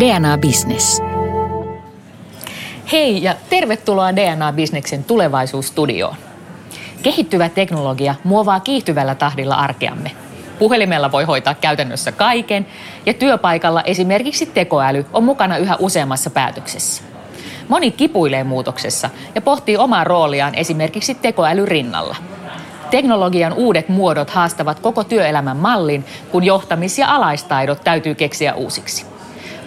DNA Business. Hei ja tervetuloa DNA Businessin tulevaisuusstudioon. Kehittyvä teknologia muovaa kiihtyvällä tahdilla arkeamme. Puhelimella voi hoitaa käytännössä kaiken ja työpaikalla esimerkiksi tekoäly on mukana yhä useammassa päätöksessä. Moni kipuilee muutoksessa ja pohtii omaa rooliaan esimerkiksi tekoäly rinnalla. Teknologian uudet muodot haastavat koko työelämän mallin, kun johtamis- ja alaistaidot täytyy keksiä uusiksi.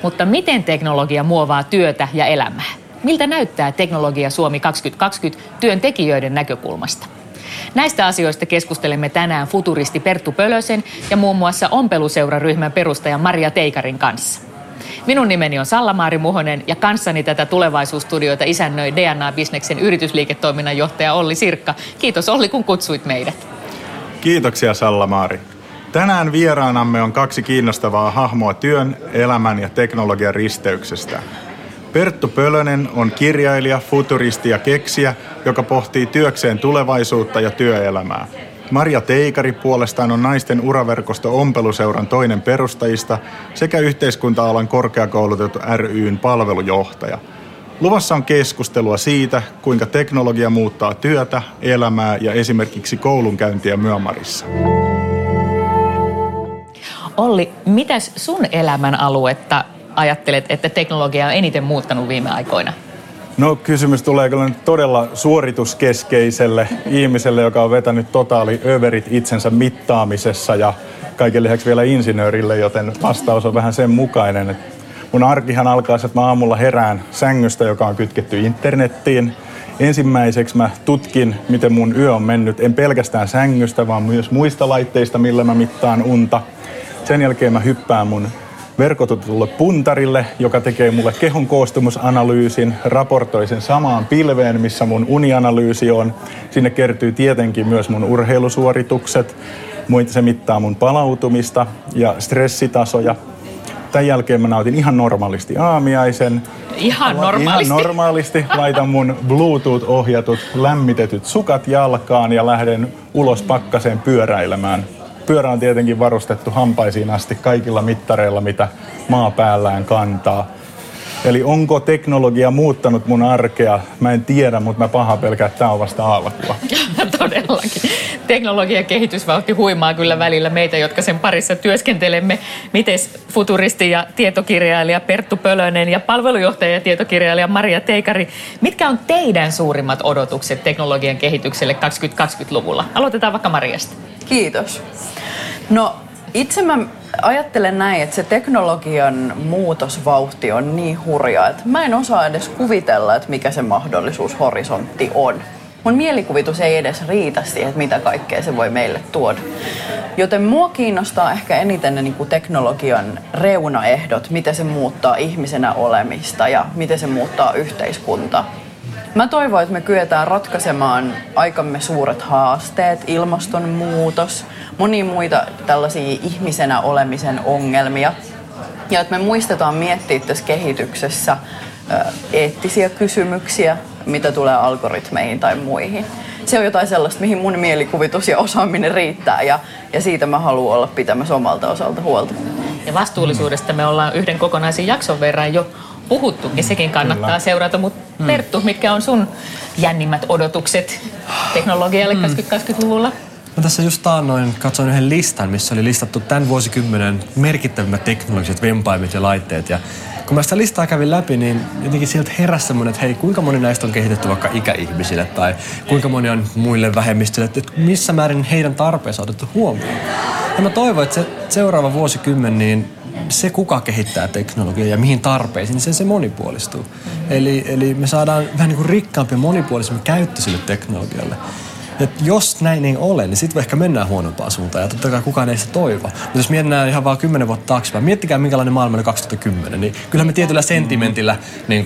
Mutta miten teknologia muovaa työtä ja elämää? Miltä näyttää teknologia Suomi 2020 työntekijöiden näkökulmasta? Näistä asioista keskustelemme tänään futuristi Perttu Pölösen ja muun muassa ompeluseuraryhmän perustajan Maria Teikarin kanssa. Minun nimeni on Salla-Maari Muhonen ja kanssani tätä tulevaisuusstudioita isännöi DNA Bisneksen yritysliiketoiminnan johtaja Olli Sirkka. Kiitos Olli, kun kutsuit meidät. Kiitoksia Salla-Maari. Tänään vieraanamme on kaksi kiinnostavaa hahmoa työn, elämän ja teknologian risteyksestä. Perttu Pölönen on kirjailija, futuristi ja keksijä, joka pohtii työkseen tulevaisuutta ja työelämää. Maria Teikari puolestaan on naisten uraverkosto Ompeluseuran toinen perustajista sekä yhteiskunta-alan korkeakoulutettu ryn palvelujohtaja. Luvassa on keskustelua siitä, kuinka teknologia muuttaa työtä, elämää ja esimerkiksi koulunkäyntiä Myömarissa. Olli, mitäs sun elämän aluetta ajattelet, että teknologia on eniten muuttanut viime aikoina? No kysymys tulee kyllä nyt todella suorituskeskeiselle ihmiselle, joka on vetänyt totaali överit itsensä mittaamisessa ja kaiken lisäksi vielä insinöörille, joten vastaus on vähän sen mukainen. Mun arkihan alkaa että mä aamulla herään sängystä, joka on kytketty internettiin. Ensimmäiseksi mä tutkin, miten mun yö on mennyt, en pelkästään sängystä, vaan myös muista laitteista, millä mä mittaan unta. Sen jälkeen mä hyppään mun verkotetulle puntarille, joka tekee mulle kehon koostumusanalyysin, raportoi sen samaan pilveen, missä mun unianalyysi on. Sinne kertyy tietenkin myös mun urheilusuoritukset, se mittaa mun palautumista ja stressitasoja. Tämän jälkeen mä nautin ihan normaalisti aamiaisen. Ihan normaalisti? Ihan normaalisti. Laitan mun Bluetooth-ohjatut lämmitetyt sukat jalkaan ja lähden ulos pakkaseen pyöräilemään pyörä on tietenkin varustettu hampaisiin asti kaikilla mittareilla, mitä maa päällään kantaa. Eli onko teknologia muuttanut mun arkea? Mä en tiedä, mutta mä paha pelkää, että tämä on vasta alkua. Todellakin. Teknologian kehitysvauhti huimaa kyllä välillä meitä, jotka sen parissa työskentelemme. Mites futuristi ja tietokirjailija Perttu Pölönen ja palvelujohtaja ja tietokirjailija Maria Teikari, mitkä on teidän suurimmat odotukset teknologian kehitykselle 2020-luvulla? Aloitetaan vaikka Mariasta. Kiitos. No itse mä ajattelen näin, että se teknologian muutosvauhti on niin hurja, että mä en osaa edes kuvitella, että mikä se mahdollisuushorisontti on. Mun mielikuvitus ei edes riitä siihen, että mitä kaikkea se voi meille tuoda. Joten mua kiinnostaa ehkä eniten ne niin kuin teknologian reunaehdot, miten se muuttaa ihmisenä olemista ja miten se muuttaa yhteiskuntaa. Mä toivon, että me kyetään ratkaisemaan aikamme suuret haasteet, ilmastonmuutos, monia muita tällaisia ihmisenä olemisen ongelmia. Ja että me muistetaan miettiä tässä kehityksessä eettisiä kysymyksiä, mitä tulee algoritmeihin tai muihin. Se on jotain sellaista, mihin mun mielikuvitus ja osaaminen riittää ja, ja siitä mä haluan olla pitämässä omalta osalta huolta. Ja vastuullisuudesta me ollaan yhden kokonaisen jakson verran jo puhuttukin, sekin kannattaa Kyllä. seurata. Mutta hmm. Perttu, mitkä on sun jännimmät odotukset teknologialle hmm. 2020-luvulla? Mä tässä just taannoin katsoin yhden listan, missä oli listattu tämän vuosikymmenen merkittävimmät teknologiset vempaimet ja laitteet. Ja kun mä sitä listaa kävin läpi, niin jotenkin sieltä heräsi semmoinen, että hei, kuinka moni näistä on kehitetty vaikka ikäihmisille tai kuinka moni on muille vähemmistöille, että missä määrin heidän tarpeensa on otettu huomioon. Ja mä toivon, että se seuraava vuosikymmen, niin se kuka kehittää teknologiaa ja mihin tarpeisiin, niin se, se monipuolistuu. Eli, eli me saadaan vähän niin kuin rikkaampi ja monipuolisempi käyttö sille teknologialle. Et jos näin ei ole, niin sitten ehkä mennään huonompaan suuntaan. Ja totta kai kukaan ei sitä toivo. Mutta jos mennään ihan vaan kymmenen vuotta taaksepäin, miettikää minkälainen maailma oli 2010, niin kyllä me tietyllä sentimentillä niin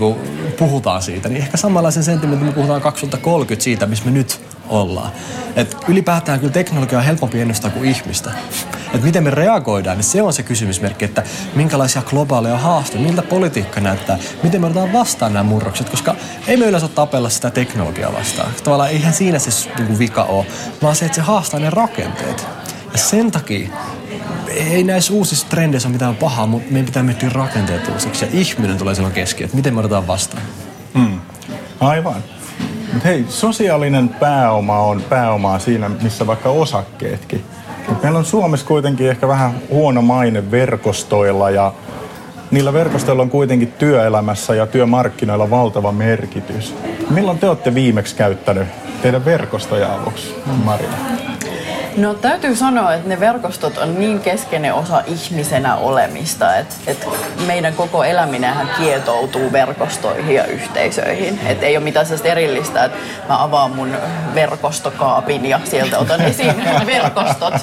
puhutaan siitä. Niin ehkä samanlaisen sentimentin me puhutaan 2030 siitä, missä me nyt ollaan. Et ylipäätään kyllä teknologia on helpompi ennustaa kuin ihmistä. Et miten me reagoidaan, niin se on se kysymysmerkki, että minkälaisia globaaleja haasteita, miltä politiikka näyttää, miten me otetaan vastaan nämä murrokset, koska ei me yleensä tapella sitä teknologiaa vastaan. Tavallaan eihän siinä se niin vika ole, vaan se, että se haastaa ne rakenteet. Ja sen takia ei näissä uusissa trendeissä ole mitään pahaa, mutta meidän pitää miettiä rakenteet uusiksi. Ja ihminen tulee silloin keskiöön, että miten me otetaan vastaan. Mm. Aivan. Hei, sosiaalinen pääoma on pääomaa siinä, missä vaikka osakkeetkin. Meillä on Suomessa kuitenkin ehkä vähän huono maine verkostoilla ja niillä verkostoilla on kuitenkin työelämässä ja työmarkkinoilla valtava merkitys. Milloin te olette viimeksi käyttänyt teidän verkostoja aluksi, Maria? No täytyy sanoa, että ne verkostot on niin keskeinen osa ihmisenä olemista, että, että meidän koko eläminenhän kietoutuu verkostoihin ja yhteisöihin. Että ei ole mitään sellaista erillistä, että mä avaan mun verkostokaapin ja sieltä otan esiin verkostot,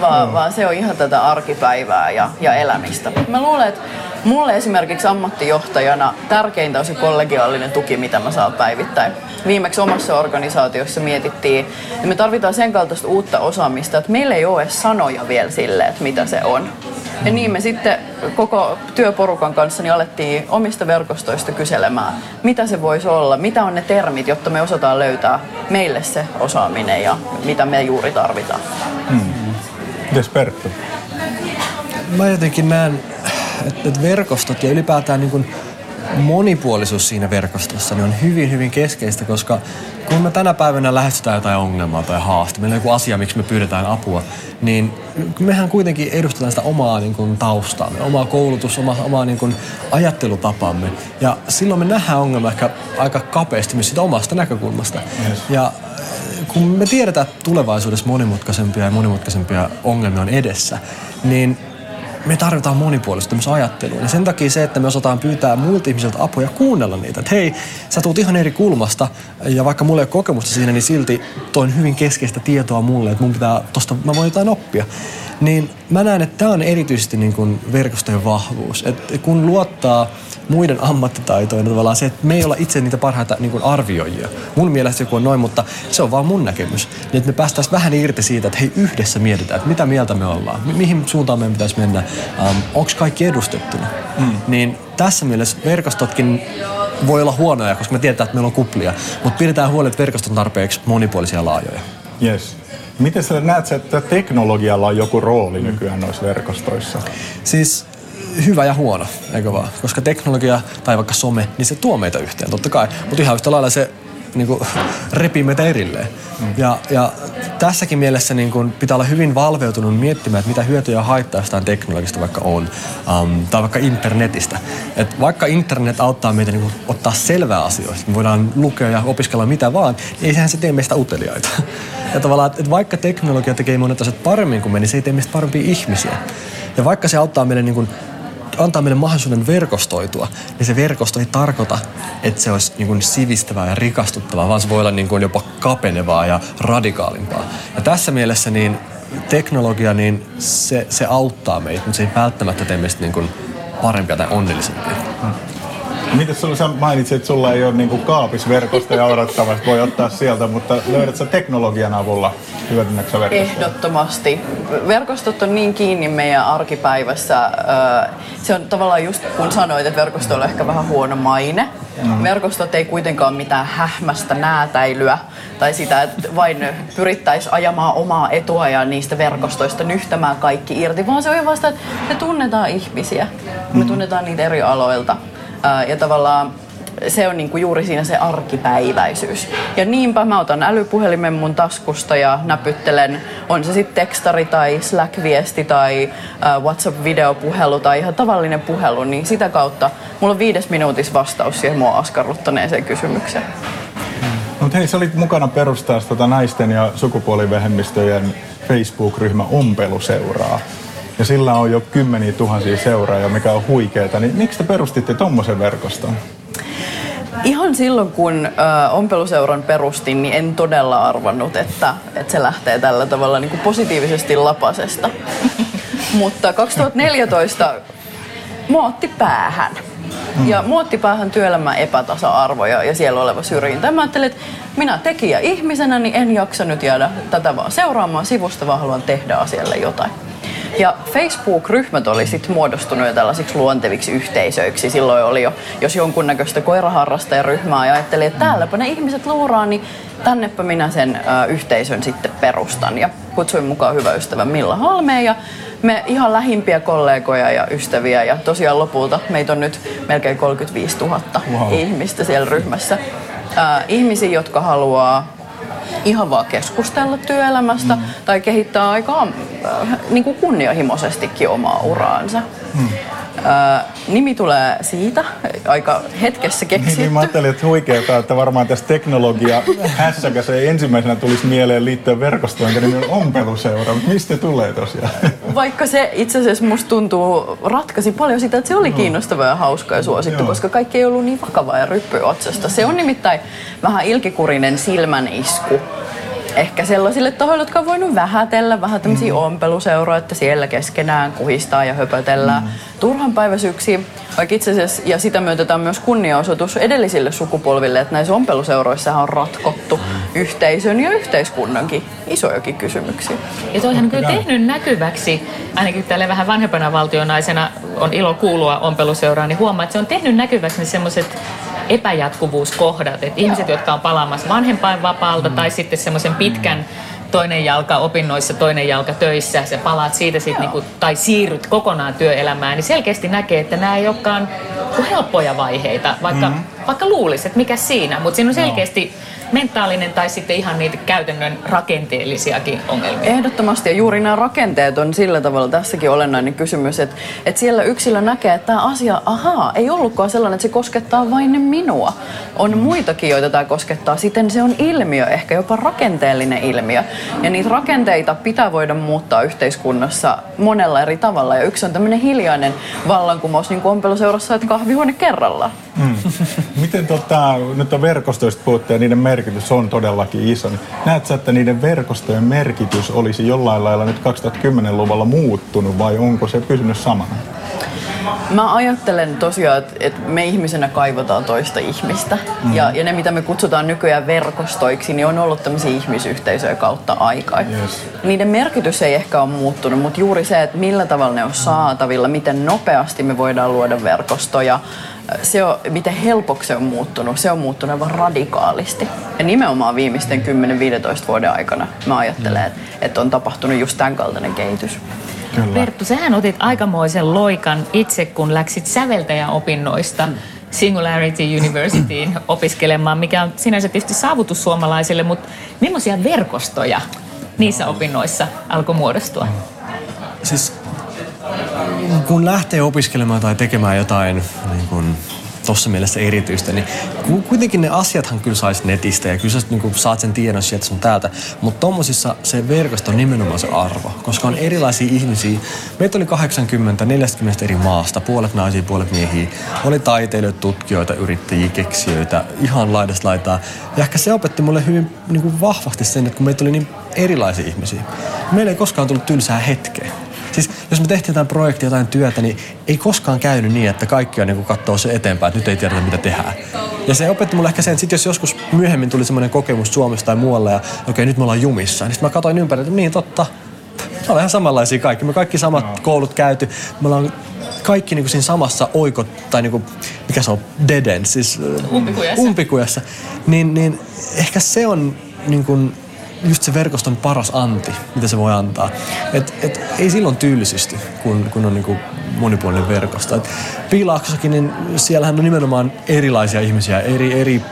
vaan, vaan se on ihan tätä arkipäivää ja, ja elämistä. Mä luulen, että mulle esimerkiksi ammattijohtajana tärkeintä on se kollegiaalinen tuki, mitä mä saan päivittäin. Viimeksi omassa organisaatiossa mietittiin, että me tarvitaan sen kaltaista uutta osaamista, että meillä ei ole edes sanoja vielä sille, että mitä se on. Ja niin me sitten koko työporukan kanssa niin alettiin omista verkostoista kyselemään, mitä se voisi olla, mitä on ne termit, jotta me osataan löytää meille se osaaminen ja mitä me juuri tarvitaan. Hmm. Mites Perttu? Mä jotenkin näen, että verkostot ja ylipäätään niin kuin monipuolisuus siinä verkostossa niin on hyvin, hyvin keskeistä, koska kun me tänä päivänä lähestytään jotain ongelmaa tai haaste, meillä on joku asia, miksi me pyydetään apua, niin mehän kuitenkin edustetaan sitä omaa niin kuin, taustaamme, omaa koulutus, omaa, omaa niin kuin, ajattelutapamme. Ja silloin me nähdään ongelma ehkä aika kapeasti myös siitä omasta näkökulmasta. Yes. Ja kun me tiedetään, että tulevaisuudessa monimutkaisempia ja monimutkaisempia ongelmia on edessä, niin me tarvitaan monipuolista myös ajattelua. Ja sen takia se, että me osataan pyytää muilta ihmisiltä apua ja kuunnella niitä. Että hei, sä tuut ihan eri kulmasta ja vaikka mulla ei ole kokemusta siinä, niin silti toin hyvin keskeistä tietoa mulle, että mun pitää tosta, mä voin jotain oppia. Niin mä näen, että tämä on erityisesti niin kuin verkostojen vahvuus. Että kun luottaa muiden ammattitaitoja, niin tavallaan se, että me ei olla itse niitä parhaita niin kuin arvioijia. Mun mielestä joku on noin, mutta se on vaan mun näkemys. Niin että me päästäisiin vähän irti siitä, että hei yhdessä mietitään, että mitä mieltä me ollaan, mi- mihin suuntaan meidän pitäisi mennä, um, onko kaikki edustettuna. Mm. Niin tässä mielessä verkostotkin voi olla huonoja, koska me tiedetään, että meillä on kuplia, mutta pidetään huoli, että verkostot on tarpeeksi monipuolisia laajoja. Yes. Miten sä näet, että teknologialla on joku rooli nykyään noissa verkostoissa? Siis hyvä ja huono, eikö vaan? Koska teknologia tai vaikka some, niin se tuo meitä yhteen, totta kai. Mutta ihan yhtä lailla se niin kuin, repii meitä erilleen. Mm. Ja, ja tässäkin mielessä niin kuin, pitää olla hyvin valveutunut miettimään, että mitä hyötyjä haittaa jostain teknologista vaikka on, um, tai vaikka internetistä. Et vaikka internet auttaa meitä niin kuin, ottaa selvää asioista, me voidaan lukea ja opiskella mitä vaan, niin eihän se tee meistä uteliaita. Ja tavallaan, että vaikka teknologia tekee monet asiat paremmin kuin me, niin se ei tee meistä parempia ihmisiä. Ja vaikka se auttaa meille niin kuin, antaa meille mahdollisuuden verkostoitua, niin se verkosto ei tarkoita, että se olisi niin kuin sivistävää ja rikastuttavaa, vaan se voi olla niin kuin jopa kapenevaa ja radikaalimpaa. Ja tässä mielessä niin teknologia, niin se, se auttaa meitä, mutta se ei välttämättä tee meistä niin kuin parempia tai onnellisempia. Miten sulla, sä mainitsit, että sulla ei ole niin kaapisverkostoja odottamassa, voi ottaa sieltä, mutta löydät sä teknologian avulla hyödynnäksä verkostoja? Ehdottomasti. Verkostot on niin kiinni meidän arkipäivässä. Se on tavallaan just kun sanoit, että verkostoilla on ehkä vähän huono maine. Mm. Verkostot ei kuitenkaan mitään hähmästä näätäilyä tai sitä, että vain pyrittäisiin ajamaan omaa etua ja niistä verkostoista nyhtämään kaikki irti, vaan se on vasta, että me tunnetaan ihmisiä. Me mm. tunnetaan niitä eri aloilta. Ja tavallaan se on niinku juuri siinä se arkipäiväisyys. Ja niinpä mä otan älypuhelimen mun taskusta ja näpyttelen, on se sitten tekstari tai Slack-viesti tai WhatsApp-videopuhelu tai ihan tavallinen puhelu, niin sitä kautta mulla on viides minuutissa vastaus siihen mua askarruttaneeseen kysymykseen. Mutta hei, sä olit mukana perustaa tota naisten ja sukupuolivähemmistöjen Facebook-ryhmä Ompeluseuraa ja sillä on jo kymmeniä tuhansia seuraajia, mikä on huikeeta, niin miksi te perustitte tuommoisen verkoston? Ihan silloin, kun ompeluseuran perustin, niin en todella arvannut, että, että se lähtee tällä tavalla niin kuin positiivisesti lapasesta. Mutta 2014 mua otti päähän. Mm. Ja muotti päähän työelämän epätasa-arvoja ja siellä oleva syrjintä. Mä ajattelin, että minä tekijä ihmisenä, niin en jaksa nyt jäädä tätä vaan seuraamaan sivusta, vaan haluan tehdä asialle jotain. Ja Facebook-ryhmät oli sitten muodostunut jo tällaisiksi luonteviksi yhteisöiksi. Silloin oli jo, jos jonkunnäköistä koiraharrastajaryhmää ja ajattelin, että täälläpä ne ihmiset luuraa, niin tännepä minä sen ö, yhteisön sitten perustan. Ja kutsuin mukaan hyvä ystävä Milla Halmeen ja me ihan lähimpiä kollegoja ja ystäviä ja tosiaan lopulta meitä on nyt melkein 35 000 wow. ihmistä siellä ryhmässä. Äh, ihmisiä, jotka haluaa ihan vaan keskustella työelämästä mm. tai kehittää aika äh, niin kuin kunnianhimoisestikin omaa uraansa. Mm. Äh, nimi tulee siitä, aika hetkessä keksitty. Niin, mä ajattelin, että huikeaa, että varmaan tässä teknologia hässäkäs ei ensimmäisenä tulisi mieleen liittyen verkostoon, nimi on ompeluseura. Mistä tulee tosiaan? Vaikka se itse asiassa musta tuntuu ratkaisi paljon sitä, että se oli kiinnostava ja hauska ja suosittu, Joo. koska kaikki ei ollut niin vakavaa ja ryppyotsasta. Se on nimittäin vähän ilkikurinen silmän isku ehkä sellaisille tahoille, jotka on voinut vähätellä, vähän tämmöisiä mm. ompeluseuroja, että siellä keskenään kuhistaa ja höpötellään mm. turhan päiväsyksiin. Vaikka itse asiassa, ja sitä myötetään myös kunniaosoitus edellisille sukupolville, että näissä ompeluseuroissa on ratkottu yhteisön ja yhteiskunnankin isojakin kysymyksiä. Ja toihan on kyllä tehnyt näkyväksi, ainakin tälle vähän vanhempana valtionaisena on ilo kuulua ompeluseuraan, niin huomaa, että se on tehnyt näkyväksi ne semmoiset epäjatkuvuuskohdat. Että ihmiset, jotka on palaamassa vanhempainvapaalta mm. tai sitten semmoisen pitkän toinen jalka opinnoissa, toinen jalka töissä, sä palaat siitä sit niinku, tai siirryt kokonaan työelämään, niin selkeästi näkee, että nämä ei olekaan helppoja vaiheita, vaikka, mm-hmm. vaikka luulisi, että mikä siinä, mutta siinä on selkeästi no mentaalinen tai sitten ihan niitä käytännön rakenteellisiakin ongelmia? Ehdottomasti ja juuri nämä rakenteet on sillä tavalla tässäkin olennainen kysymys, että, että siellä yksilö näkee, että tämä asia, ahaa, ei ollutkaan sellainen, että se koskettaa vain minua. On muitakin, joita tämä koskettaa. Siten se on ilmiö, ehkä jopa rakenteellinen ilmiö. Ja niitä rakenteita pitää voida muuttaa yhteiskunnassa monella eri tavalla. Ja yksi on tämmöinen hiljainen vallankumous, niin kuin ompeluseurassa, että kahvihuone kerrallaan. Mm. Miten tota, nyt on verkostoista puhuttu ja niiden merkitys on todellakin iso. Niin näetkö, että niiden verkostojen merkitys olisi jollain lailla nyt 2010-luvulla muuttunut vai onko se pysynyt samana? Mä ajattelen tosiaan, että, että me ihmisenä kaivataan toista ihmistä. Mm. Ja, ja ne, mitä me kutsutaan nykyään verkostoiksi, niin on ollut tämmöisiä ihmisyhteisöjä kautta aikaa. Yes. Niiden merkitys ei ehkä ole muuttunut, mutta juuri se, että millä tavalla ne on saatavilla, miten nopeasti me voidaan luoda verkostoja, se on, miten helpoksi se on muuttunut, se on muuttunut aivan radikaalisti. Ja nimenomaan viimeisten 10-15 vuoden aikana mä ajattelen, että, että on tapahtunut just tämän kaltainen kehitys. Kyllä. Perttu, sähän otit aikamoisen loikan itse, kun läksit säveltäjäopinnoista Singularity Universityin opiskelemaan, mikä on sinänsä tietysti saavutus suomalaisille, mutta millaisia verkostoja niissä opinnoissa alkoi muodostua? Siis kun lähtee opiskelemaan tai tekemään jotain niin kun, tuossa mielessä erityistä, niin kuitenkin ne asiathan kyllä saisi netistä ja kyllä sä niin saat sen tiedon sieltä sun täältä. Mutta tommosissa se verkosto on nimenomaan se arvo, koska on erilaisia ihmisiä. Meitä oli 80, 40 eri maasta, puolet naisia, puolet miehiä. Oli taiteilijoita, tutkijoita, yrittäjiä, keksijöitä, ihan laidasta laitaa. Ja ehkä se opetti mulle hyvin niin kuin vahvasti sen, että kun meitä oli niin erilaisia ihmisiä, meillä ei koskaan tullut tylsää hetkeä. Siis jos me tehtiin jotain projektia, jotain työtä, niin ei koskaan käynyt niin, että kaikki on niin katsoo se eteenpäin, että nyt ei tiedetä mitä tehdään. Ja se opetti mulle ehkä sen, että sit jos joskus myöhemmin tuli semmoinen kokemus Suomessa tai muualla ja okei okay, nyt me ollaan jumissa, niin sitten mä katsoin ympärille, että niin totta, me ollaan ihan samanlaisia kaikki. Me kaikki samat no. koulut käyty. Me ollaan kaikki niin kuin siinä samassa oiko, tai niin kuin, mikä se on, dead end, siis umpikujassa. umpikujassa. Niin, niin ehkä se on niin kuin, just se verkoston paras anti, mitä se voi antaa. Et, et, ei silloin tylsisty, kun, kun on niinku monipuolinen verkosto. Et Piilaaksossakin, niin siellähän on nimenomaan erilaisia ihmisiä eri, eri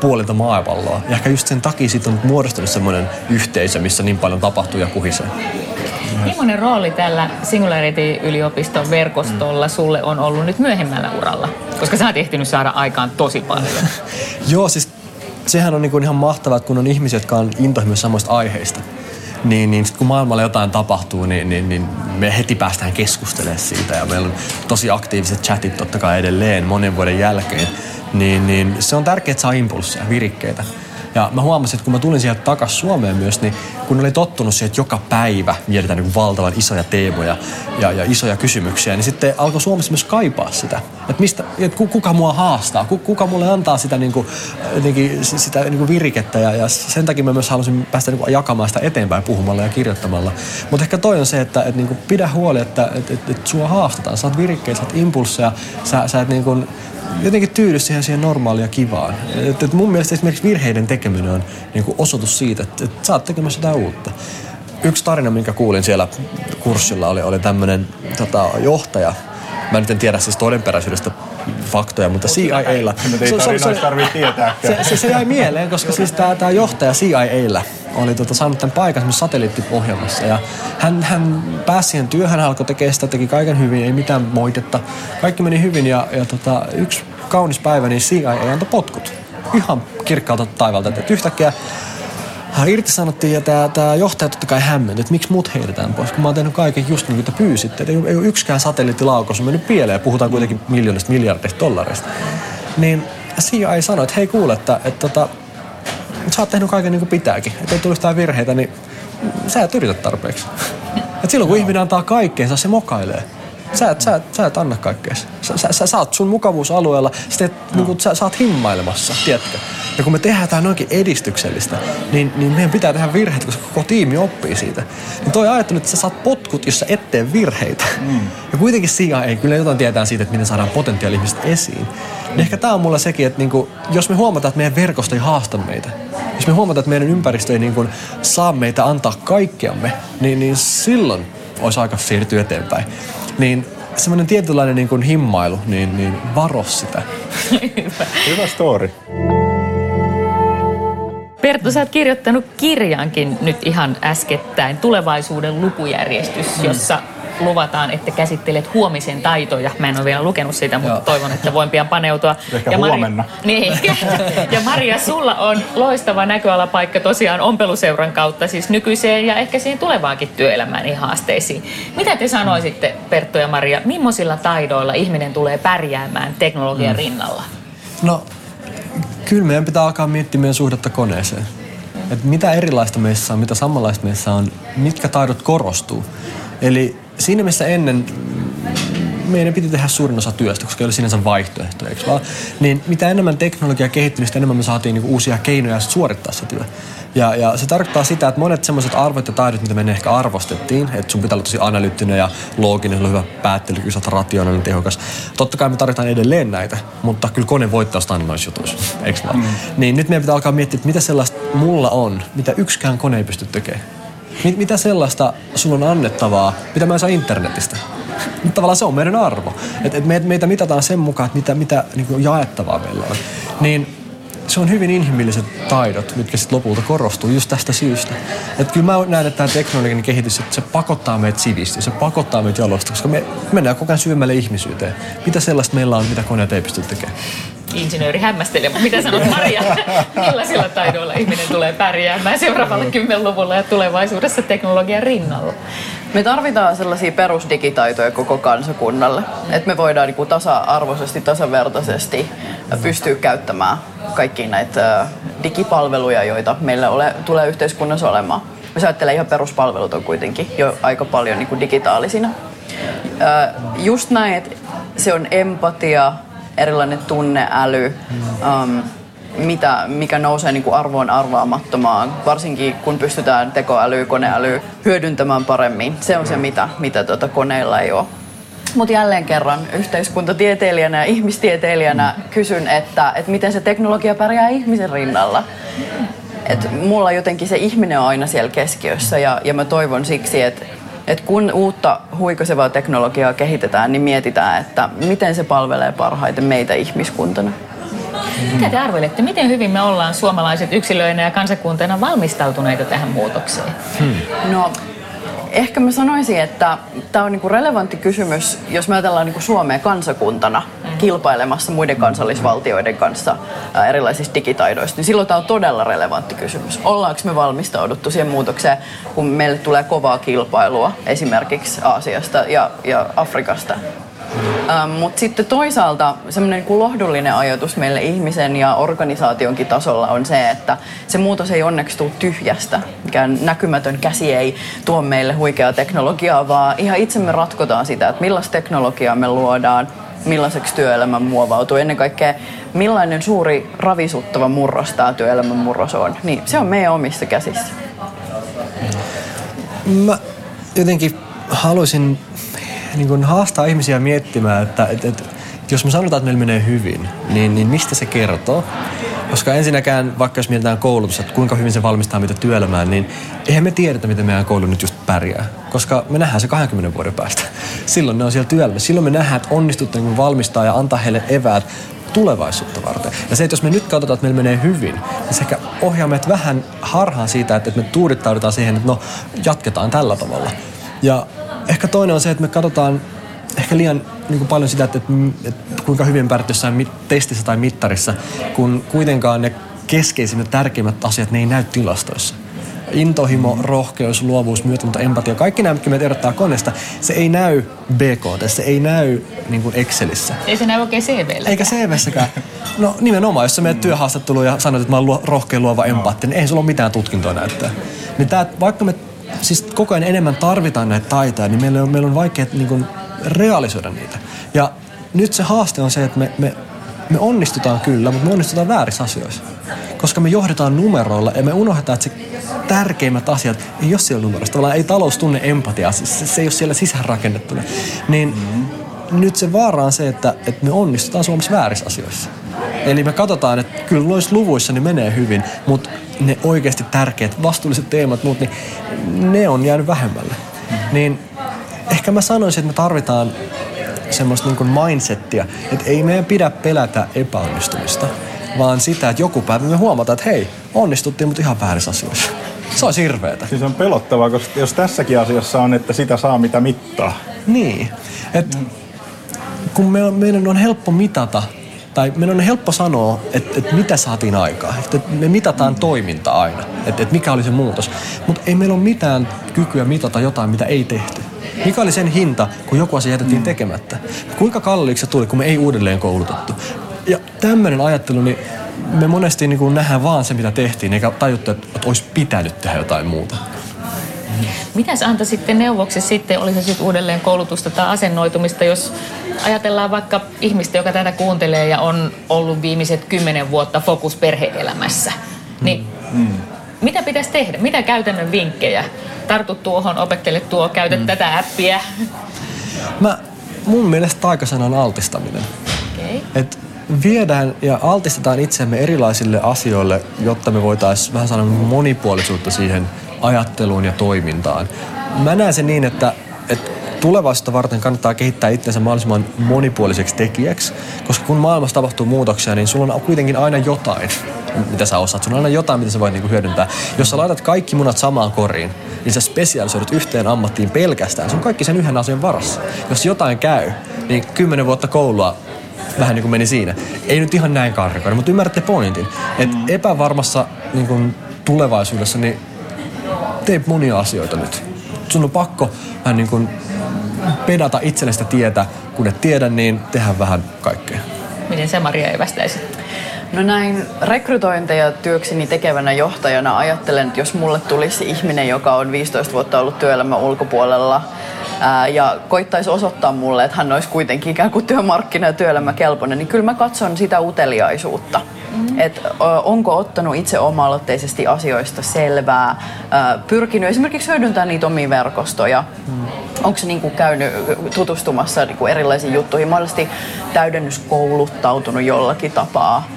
puolilta maapalloa. Ja ehkä just sen takia siitä on muodostunut semmoinen yhteisö, missä niin paljon tapahtuu ja kuhisee. Millainen rooli tällä Singularity-yliopiston verkostolla mm. sulle on ollut nyt myöhemmällä uralla? Koska sä oot ehtinyt saada aikaan tosi paljon. Joo, siis sehän on niin ihan mahtavaa, että kun on ihmisiä, jotka on intohimoisia samoista aiheista, niin, niin kun maailmalla jotain tapahtuu, niin, niin, niin me heti päästään keskustelemaan siitä. Ja meillä on tosi aktiiviset chatit totta kai edelleen monen vuoden jälkeen. Niin, niin se on tärkeää, että saa impulsseja, virikkeitä. Ja mä huomasin, että kun mä tulin sieltä takaisin Suomeen myös, niin kun oli tottunut siihen, että joka päivä mietitään niin valtavan isoja teemoja ja, ja isoja kysymyksiä, niin sitten alkoi Suomessa myös kaipaa sitä. Että mistä, että kuka mua haastaa, kuka mulle antaa sitä, niin kuin, jotenkin, sitä niin kuin virikettä ja, ja sen takia mä myös halusin päästä niin kuin jakamaan sitä eteenpäin puhumalla ja kirjoittamalla. Mutta ehkä toi on se, että, että niin kuin pidä huoli, että, että, että, että sua haastetaan, saat virikkeitä, saat impulsseja, sä, sä et niin kuin, jotenkin tyydy siihen, siihen normaalia kivaan. Et, et mun mielestä esimerkiksi virheiden tekeminen on niin kuin osoitus siitä, että, että sä oot tekemässä jotain uutta. Yksi tarina, minkä kuulin siellä kurssilla, oli, oli tämmöinen tota, johtaja. Mä nyt en tiedä siis todenperäisyydestä faktoja, mutta CIAlla... Se, se, se, se, se, se jäi mieleen, koska siis tämä johtaja CIAllä oli tota, saanut tämän paikan satelliittiohjelmassa. Ja hän, hän pääsi siihen työhön, hän alkoi tekemään sitä, teki kaiken hyvin, ei mitään moitetta. Kaikki meni hyvin ja, ja tota, yksi kaunis päivä, niin CIA antoi potkut. Ihan kirkkaalta taivalta, että yhtäkkiä irtisanottiin ja tämä, tämä johtaja totta kai hämmentyi, että miksi mut heitetään pois, kun mä oon tehnyt kaiken just niin kuin te pyysitte. Että ei, ei ole yksikään satelliittilaukaus on mennyt pieleen, puhutaan kuitenkin miljoonista miljardista dollareista. Niin CIA sanoi, että hei kuule, että, että, että tota, sä oot tehnyt kaiken niin kuin pitääkin. Että ei tulisi virheitä, niin sä et yritä tarpeeksi. Et silloin kun ihminen antaa kaikkeensa, se mokailee. Sä et, sä, et, sä et anna kaikkea. Sä, sä, sä, sä oot sun mukavuusalueella, sä, teet, no. niin sä, sä oot himmailemassa, tiedätkö? Ja kun me tehdään jotain noinkin edistyksellistä, niin, niin meidän pitää tehdä virheitä, koska koko tiimi oppii siitä. Niin toi ajattelu, että sä saat potkut, jos sä et tee virheitä. Mm. Ja kuitenkin CIA ei kyllä jotain tietää siitä, että miten saadaan potentiaali ihmiset esiin. Niin ehkä tää on mulla sekin, että niinku, jos me huomataan, että meidän verkosto ei haasta meitä, jos me huomataan, että meidän ympäristö ei niinku saa meitä antaa kaikkeamme, niin, niin silloin olisi aika siirtyä eteenpäin. Niin semmoinen tietynlainen niin kuin himmailu, niin, niin varo sitä. Hyvä. Hyvä story. Perttu, sä oot kirjoittanut kirjankin nyt ihan äskettäin, Tulevaisuuden lukujärjestys, mm. Luvataan, että käsittelet huomisen taitoja. Mä en ole vielä lukenut sitä, mutta Joo. toivon, että voin pian paneutua. Ehkä ja huomenna. niin. ja Maria, sulla on loistava näköalapaikka tosiaan ompeluseuran kautta siis nykyiseen ja ehkä siihen tulevaankin työelämään ja haasteisiin. Mitä te sanoisitte, Perttu ja Maria, millaisilla taidoilla ihminen tulee pärjäämään teknologian mm. rinnalla? No, kyllä meidän pitää alkaa miettiä meidän suhdetta koneeseen. Et mitä erilaista meissä on, mitä samanlaista meissä on, mitkä taidot korostuu. Eli siinä missä ennen meidän piti tehdä suurin osa työstä, koska ei ole sinänsä vaihtoehtoja, eikö vaan? Niin mitä enemmän teknologia kehittyi, niin enemmän me saatiin niinku uusia keinoja suorittaa se työ. Ja, ja se tarkoittaa sitä, että monet semmoiset arvot ja taidot, mitä me ehkä arvostettiin, että sun pitää olla tosi analyyttinen ja looginen, hyvä päättely, kyllä rationaalinen, tehokas. Totta kai me tarvitaan edelleen näitä, mutta kyllä kone voittaa sitä noissa jutuissa, eikö vaan? Mm. Niin nyt meidän pitää alkaa miettiä, että mitä sellaista mulla on, mitä yksikään kone ei pysty tekemään. Mit, mitä sellaista sulla on annettavaa, mitä mä en saa internetistä? Tavallaan se on meidän arvo. Et, et meitä mitataan sen mukaan, että mitä, mitä niin jaettavaa meillä on. Niin se on hyvin inhimilliset taidot, mitkä sitten lopulta korostuu just tästä syystä. Että kyllä mä näen, että tämä teknologinen kehitys, että se pakottaa meitä sivistyä, se pakottaa meitä jalosta, koska me mennään koko ajan syvemmälle ihmisyyteen. Mitä sellaista meillä on, mitä koneet ei pysty tekemään? Insinööri hämmästelee. Mitä sanot Maria? Millaisilla taidoilla ihminen tulee pärjäämään seuraavalla kymmenluvulla ja tulevaisuudessa teknologian rinnalla? Me tarvitaan sellaisia perusdigitaitoja koko kansakunnalle, että me voidaan niin kuin tasa-arvoisesti, tasavertaisesti pystyä käyttämään kaikki näitä digipalveluja, joita meillä ole, tulee yhteiskunnassa olemaan. Jos ajattelee ihan peruspalvelut on kuitenkin jo aika paljon niin kuin digitaalisina. Just näin, että se on empatia, erilainen tunneäly, um, mitä, mikä nousee niin kuin arvoon arvaamattomaan, varsinkin kun pystytään tekoäly, koneäly hyödyntämään paremmin. Se on se, mitä, mitä tuota koneilla ei ole. Mutta jälleen kerran yhteiskuntatieteilijänä ja ihmistieteilijänä kysyn, että, että miten se teknologia pärjää ihmisen rinnalla. Et mulla jotenkin se ihminen on aina siellä keskiössä ja, ja mä toivon siksi, että et kun uutta huikosevaa teknologiaa kehitetään, niin mietitään, että miten se palvelee parhaiten meitä ihmiskuntana. Mitä te arvelette, miten hyvin me ollaan suomalaiset yksilöinä ja kansakuntana valmistautuneita tähän muutokseen? Hmm. No, ehkä mä sanoisin, että tämä on niinku relevantti kysymys, jos me ajatellaan niinku Suomea kansakuntana kilpailemassa muiden kansallisvaltioiden kanssa erilaisista digitaidoista, niin silloin tämä on todella relevantti kysymys. Ollaanko me valmistauduttu siihen muutokseen, kun meille tulee kovaa kilpailua esimerkiksi Aasiasta ja, ja Afrikasta? Ähm, Mutta sitten toisaalta semmoinen niin lohdullinen ajatus meille ihmisen ja organisaationkin tasolla on se, että se muutos ei onneksi tule tyhjästä. Mikään näkymätön käsi ei tuo meille huikeaa teknologiaa, vaan ihan itse me ratkotaan sitä, että millaista teknologiaa me luodaan, millaiseksi työelämä muovautuu. Ennen kaikkea, millainen suuri ravisuttava murros tämä työelämän murros on. Niin se on meidän omissa käsissä. Mä jotenkin haluaisin niin kuin haastaa ihmisiä miettimään, että, että, että jos me sanotaan, että meillä menee hyvin, niin, niin mistä se kertoo? Koska ensinnäkään, vaikka jos mietitään koulutusta, että kuinka hyvin se valmistaa meitä työelämään, niin eihän me tiedetä, miten meidän koulu nyt just pärjää. Koska me nähdään se 20 vuoden päästä. Silloin ne on siellä työelämässä. Silloin me nähdään, että onnistutte niin valmistaa ja antaa heille eväät tulevaisuutta varten. Ja se, että jos me nyt katsotaan, että meillä menee hyvin, niin se ehkä ohjaa meidät vähän harhaan siitä, että me tuudittaudutaan siihen, että no jatketaan tällä tavalla. Ja ehkä toinen on se, että me katsotaan ehkä liian niin kuin paljon sitä, että, että, että kuinka hyvin pärjät jossain testissä tai mittarissa, kun kuitenkaan ne keskeisimmät, tärkeimmät asiat, ne ei näy tilastoissa. Intohimo, rohkeus, luovuus, myötätunto, empatia, kaikki nämä, mitkä me tiedottaa koneesta, se ei näy BKT, se ei näy niin kuin Excelissä. Ei se näy oikein CVllä. Eikä CVssäkään. No nimenomaan, jos sä menet työhaastatteluun ja sanot, että mä oon rohkea, luova, empaattinen, niin ei sulla ole mitään tutkintoa näyttää. Niin tää, vaikka me siis koko ajan enemmän tarvitaan näitä taitoja, niin meillä on, meillä on vaikea niin kuin, realisoida niitä. Ja nyt se haaste on se, että me, me, me onnistutaan kyllä, mutta me onnistutaan väärissä asioissa. Koska me johdetaan numeroilla ja me unohdetaan, että se tärkeimmät asiat ei ole siellä numeroissa. Tavallaan ei talous tunne empatiaa, se, se ei ole siellä sisäänrakennettuna. Niin mm-hmm. nyt se vaara on se, että, että me onnistutaan Suomessa väärissä asioissa. Eli me katsotaan, että kyllä noissa luvuissa ne menee hyvin, mutta ne oikeasti tärkeät vastuulliset teemat, muut, niin ne on jäänyt vähemmälle. Mm-hmm. Niin ehkä mä sanoisin, että me tarvitaan semmoista niin kuin mindsettiä, että ei meidän pidä pelätä epäonnistumista, vaan sitä, että joku päivä me huomataan, että hei, onnistuttiin, mutta ihan väärissä asioissa. Se on hirveetä. Siis on pelottavaa, koska jos tässäkin asiassa on, että sitä saa mitä mittaa. Niin. Et, kun me on, meidän on helppo mitata tai meidän on helppo sanoa, että, että mitä saatiin aikaa. Että me mitataan toiminta aina, että, että mikä oli se muutos. Mutta ei meillä ole mitään kykyä mitata jotain, mitä ei tehty. Mikä oli sen hinta, kun joku asia jätettiin tekemättä? Kuinka kalliiksi se tuli, kun me ei uudelleen koulutettu? Ja tämmöinen ajattelu, niin me monesti niin kuin nähdään vaan se, mitä tehtiin, eikä tajuttu, että, että olisi pitänyt tehdä jotain muuta. Mitä sä antaisit sitten neuvoksi sitten, olisi se sitten uudelleen koulutusta tai asennoitumista, jos ajatellaan vaikka ihmistä, joka tätä kuuntelee ja on ollut viimeiset kymmenen vuotta fokus perheelämässä, niin mm. Mitä pitäisi tehdä? Mitä käytännön vinkkejä? Tartu tuohon, opettele tuo, käytä mm. tätä appia. Mä, mun mielestä taikasana on altistaminen. Okay. Et viedään ja altistetaan itsemme erilaisille asioille, jotta me voitaisiin vähän sanoa monipuolisuutta siihen ajatteluun ja toimintaan. Mä näen sen niin, että, että tulevaisuutta varten kannattaa kehittää itsensä mahdollisimman monipuoliseksi tekijäksi, koska kun maailmassa tapahtuu muutoksia, niin sulla on kuitenkin aina jotain, mitä sä osaat. Sulla on aina jotain, mitä sä voit niinku hyödyntää. Jos sä laitat kaikki munat samaan koriin, niin sä spesialisoidut yhteen ammattiin pelkästään. Se on kaikki sen yhden asian varassa. Jos jotain käy, niin kymmenen vuotta koulua vähän niin kuin meni siinä. Ei nyt ihan näin karrikoida, mutta ymmärrätte pointin. Että epävarmassa niin kuin tulevaisuudessa, niin tee monia asioita nyt. Sun on pakko vähän niin kuin pedata itselle tietä. Kun et tiedä, niin tehdä vähän kaikkea. Miten se Maria evästäisi? No näin rekrytointeja työkseni tekevänä johtajana ajattelen, että jos mulle tulisi ihminen, joka on 15 vuotta ollut työelämän ulkopuolella ää, ja koittaisi osoittaa mulle, että hän olisi kuitenkin ikään kuin työmarkkina- ja työelämäkelpoinen, niin kyllä mä katson sitä uteliaisuutta. Mm-hmm. Että onko ottanut itse oma-aloitteisesti asioista selvää, pyrkinyt esimerkiksi hyödyntämään niitä omia verkostoja. Mm. Onko se niin kuin käynyt tutustumassa niin kuin erilaisiin juttuihin, mahdollisesti täydennyskouluttautunut jollakin tapaa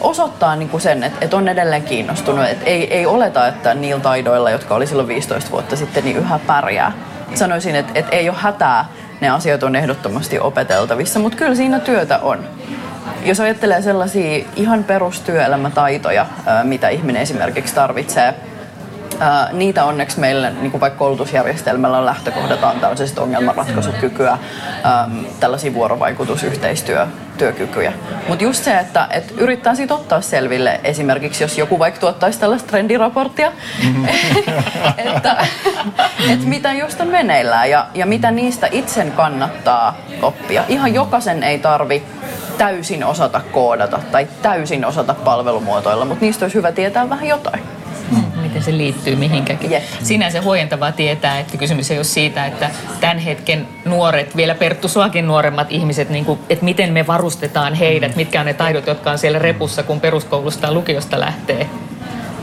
osoittaa niin kuin sen, että, että on edelleen kiinnostunut. Että ei, ei oleta, että niillä taidoilla, jotka oli silloin 15 vuotta sitten, niin yhä pärjää. Sanoisin, että, että ei ole hätää, ne asiat on ehdottomasti opeteltavissa, mutta kyllä siinä työtä on. Jos ajattelee sellaisia ihan perustyöelämätaitoja, mitä ihminen esimerkiksi tarvitsee, Ää, niitä onneksi meillä, niin kuin vaikka koulutusjärjestelmällä on lähtökohdataan tällaisesta ongelmanratkaisukykyä, ää, tällaisia vuorovaikutusyhteistyökykyjä. Mutta just se, että et yrittää siitä ottaa selville, esimerkiksi jos joku vaikka tuottaisi tällaista trendiraporttia, mm-hmm. että et mitä just on meneillään ja, ja mitä niistä itsen kannattaa oppia. Ihan jokaisen ei tarvi täysin osata koodata tai täysin osata palvelumuotoilla, mutta niistä olisi hyvä tietää vähän jotain miten se liittyy mihinkäkin. Yeah. Sinänsä huojentavaa tietää, että kysymys ei ole siitä, että tämän hetken nuoret, vielä Perttu suakin nuoremmat ihmiset, niin kuin, että miten me varustetaan heidät, mm. mitkä on ne taidot, jotka on siellä repussa, kun peruskoulusta ja lukiosta lähtee.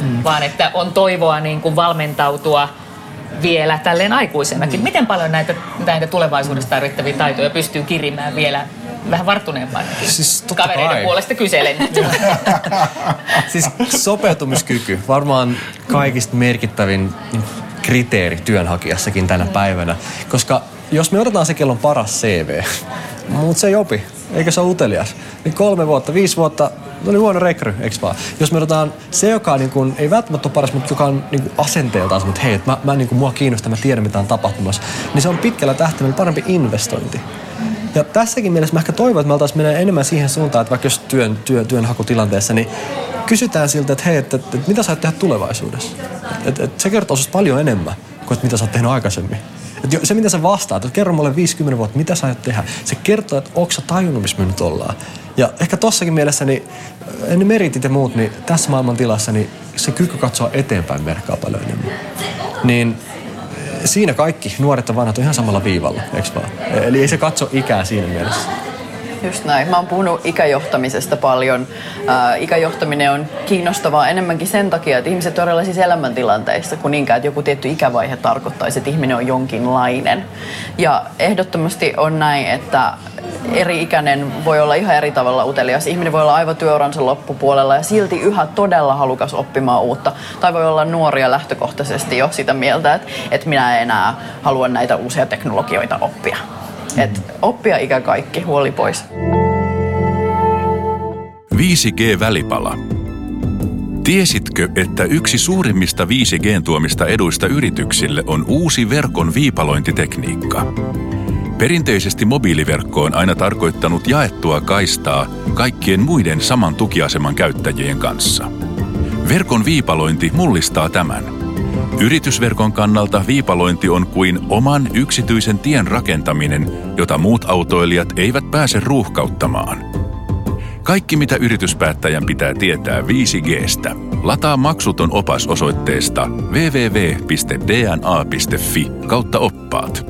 Mm. Vaan että on toivoa niin kuin valmentautua vielä tälleen aikuisenakin. Mm. Miten paljon näitä, näitä tulevaisuudesta tarvittavia taitoja pystyy kirimään vielä vähän varttuneempaan siis kavereiden kai. puolesta kyselen. siis sopeutumiskyky, varmaan kaikista merkittävin kriteeri työnhakijassakin tänä päivänä. Koska jos me otetaan se, kellon paras CV, mutta se ei opi, eikä se ole utelias, niin kolme vuotta, viisi vuotta, no niin huono rekry, eikö vaan? Jos me otetaan se, joka niin kuin, ei välttämättä ole paras, mutta joka on niin kuin asenteeltaan, että hei, että mä, mä niin kuin, mua kiinnostaa, mä tiedän mitä on tapahtumassa, niin se on pitkällä tähtäimellä parempi investointi. Ja tässäkin mielessä mä ehkä toivon, että me oltaisiin mennä enemmän siihen suuntaan, että vaikka jos työn, työ, työnhakutilanteessa, niin kysytään siltä, että hei, että, että, että mitä sä tehdä tulevaisuudessa. Että, että se kertoo sinusta paljon enemmän kuin että mitä sä oot tehnyt aikaisemmin. Että se, mitä sä vastaat, että kerro mulle 50 vuotta, mitä sä aiot tehdä, se kertoo, että onko sä tajunnut, missä me nyt ollaan. Ja ehkä tossakin mielessä, niin ne meritit ja muut, niin tässä maailman tilassa, niin se kyky katsoa eteenpäin merkkaa paljon enemmän. Niin siinä kaikki nuoret ja vanhat on ihan samalla viivalla, eikö vaan? Eli ei se katso ikää siinä mielessä. Just näin. Mä oon puhunut ikäjohtamisesta paljon. Ää, ikäjohtaminen on kiinnostavaa enemmänkin sen takia, että ihmiset on erilaisissa elämäntilanteissa, kun niinkään, että joku tietty ikävaihe tarkoittaisi, että ihminen on jonkinlainen. Ja ehdottomasti on näin, että eri-ikäinen voi olla ihan eri tavalla utelias. Ihminen voi olla aivan työuransa loppupuolella ja silti yhä todella halukas oppimaan uutta. Tai voi olla nuoria lähtökohtaisesti jo sitä mieltä, että, että minä en enää halua näitä uusia teknologioita oppia. Et oppia ikä kaikki, huoli pois. 5G-välipala. Tiesitkö, että yksi suurimmista 5Gn tuomista eduista yrityksille on uusi verkon viipalointitekniikka? Perinteisesti mobiiliverkko on aina tarkoittanut jaettua kaistaa kaikkien muiden saman tukiaseman käyttäjien kanssa. Verkon viipalointi mullistaa tämän – Yritysverkon kannalta viipalointi on kuin oman yksityisen tien rakentaminen, jota muut autoilijat eivät pääse ruuhkauttamaan. Kaikki mitä yrityspäättäjän pitää tietää 5Gstä. Lataa maksuton opas osoitteesta www.dna.fi kautta oppaat.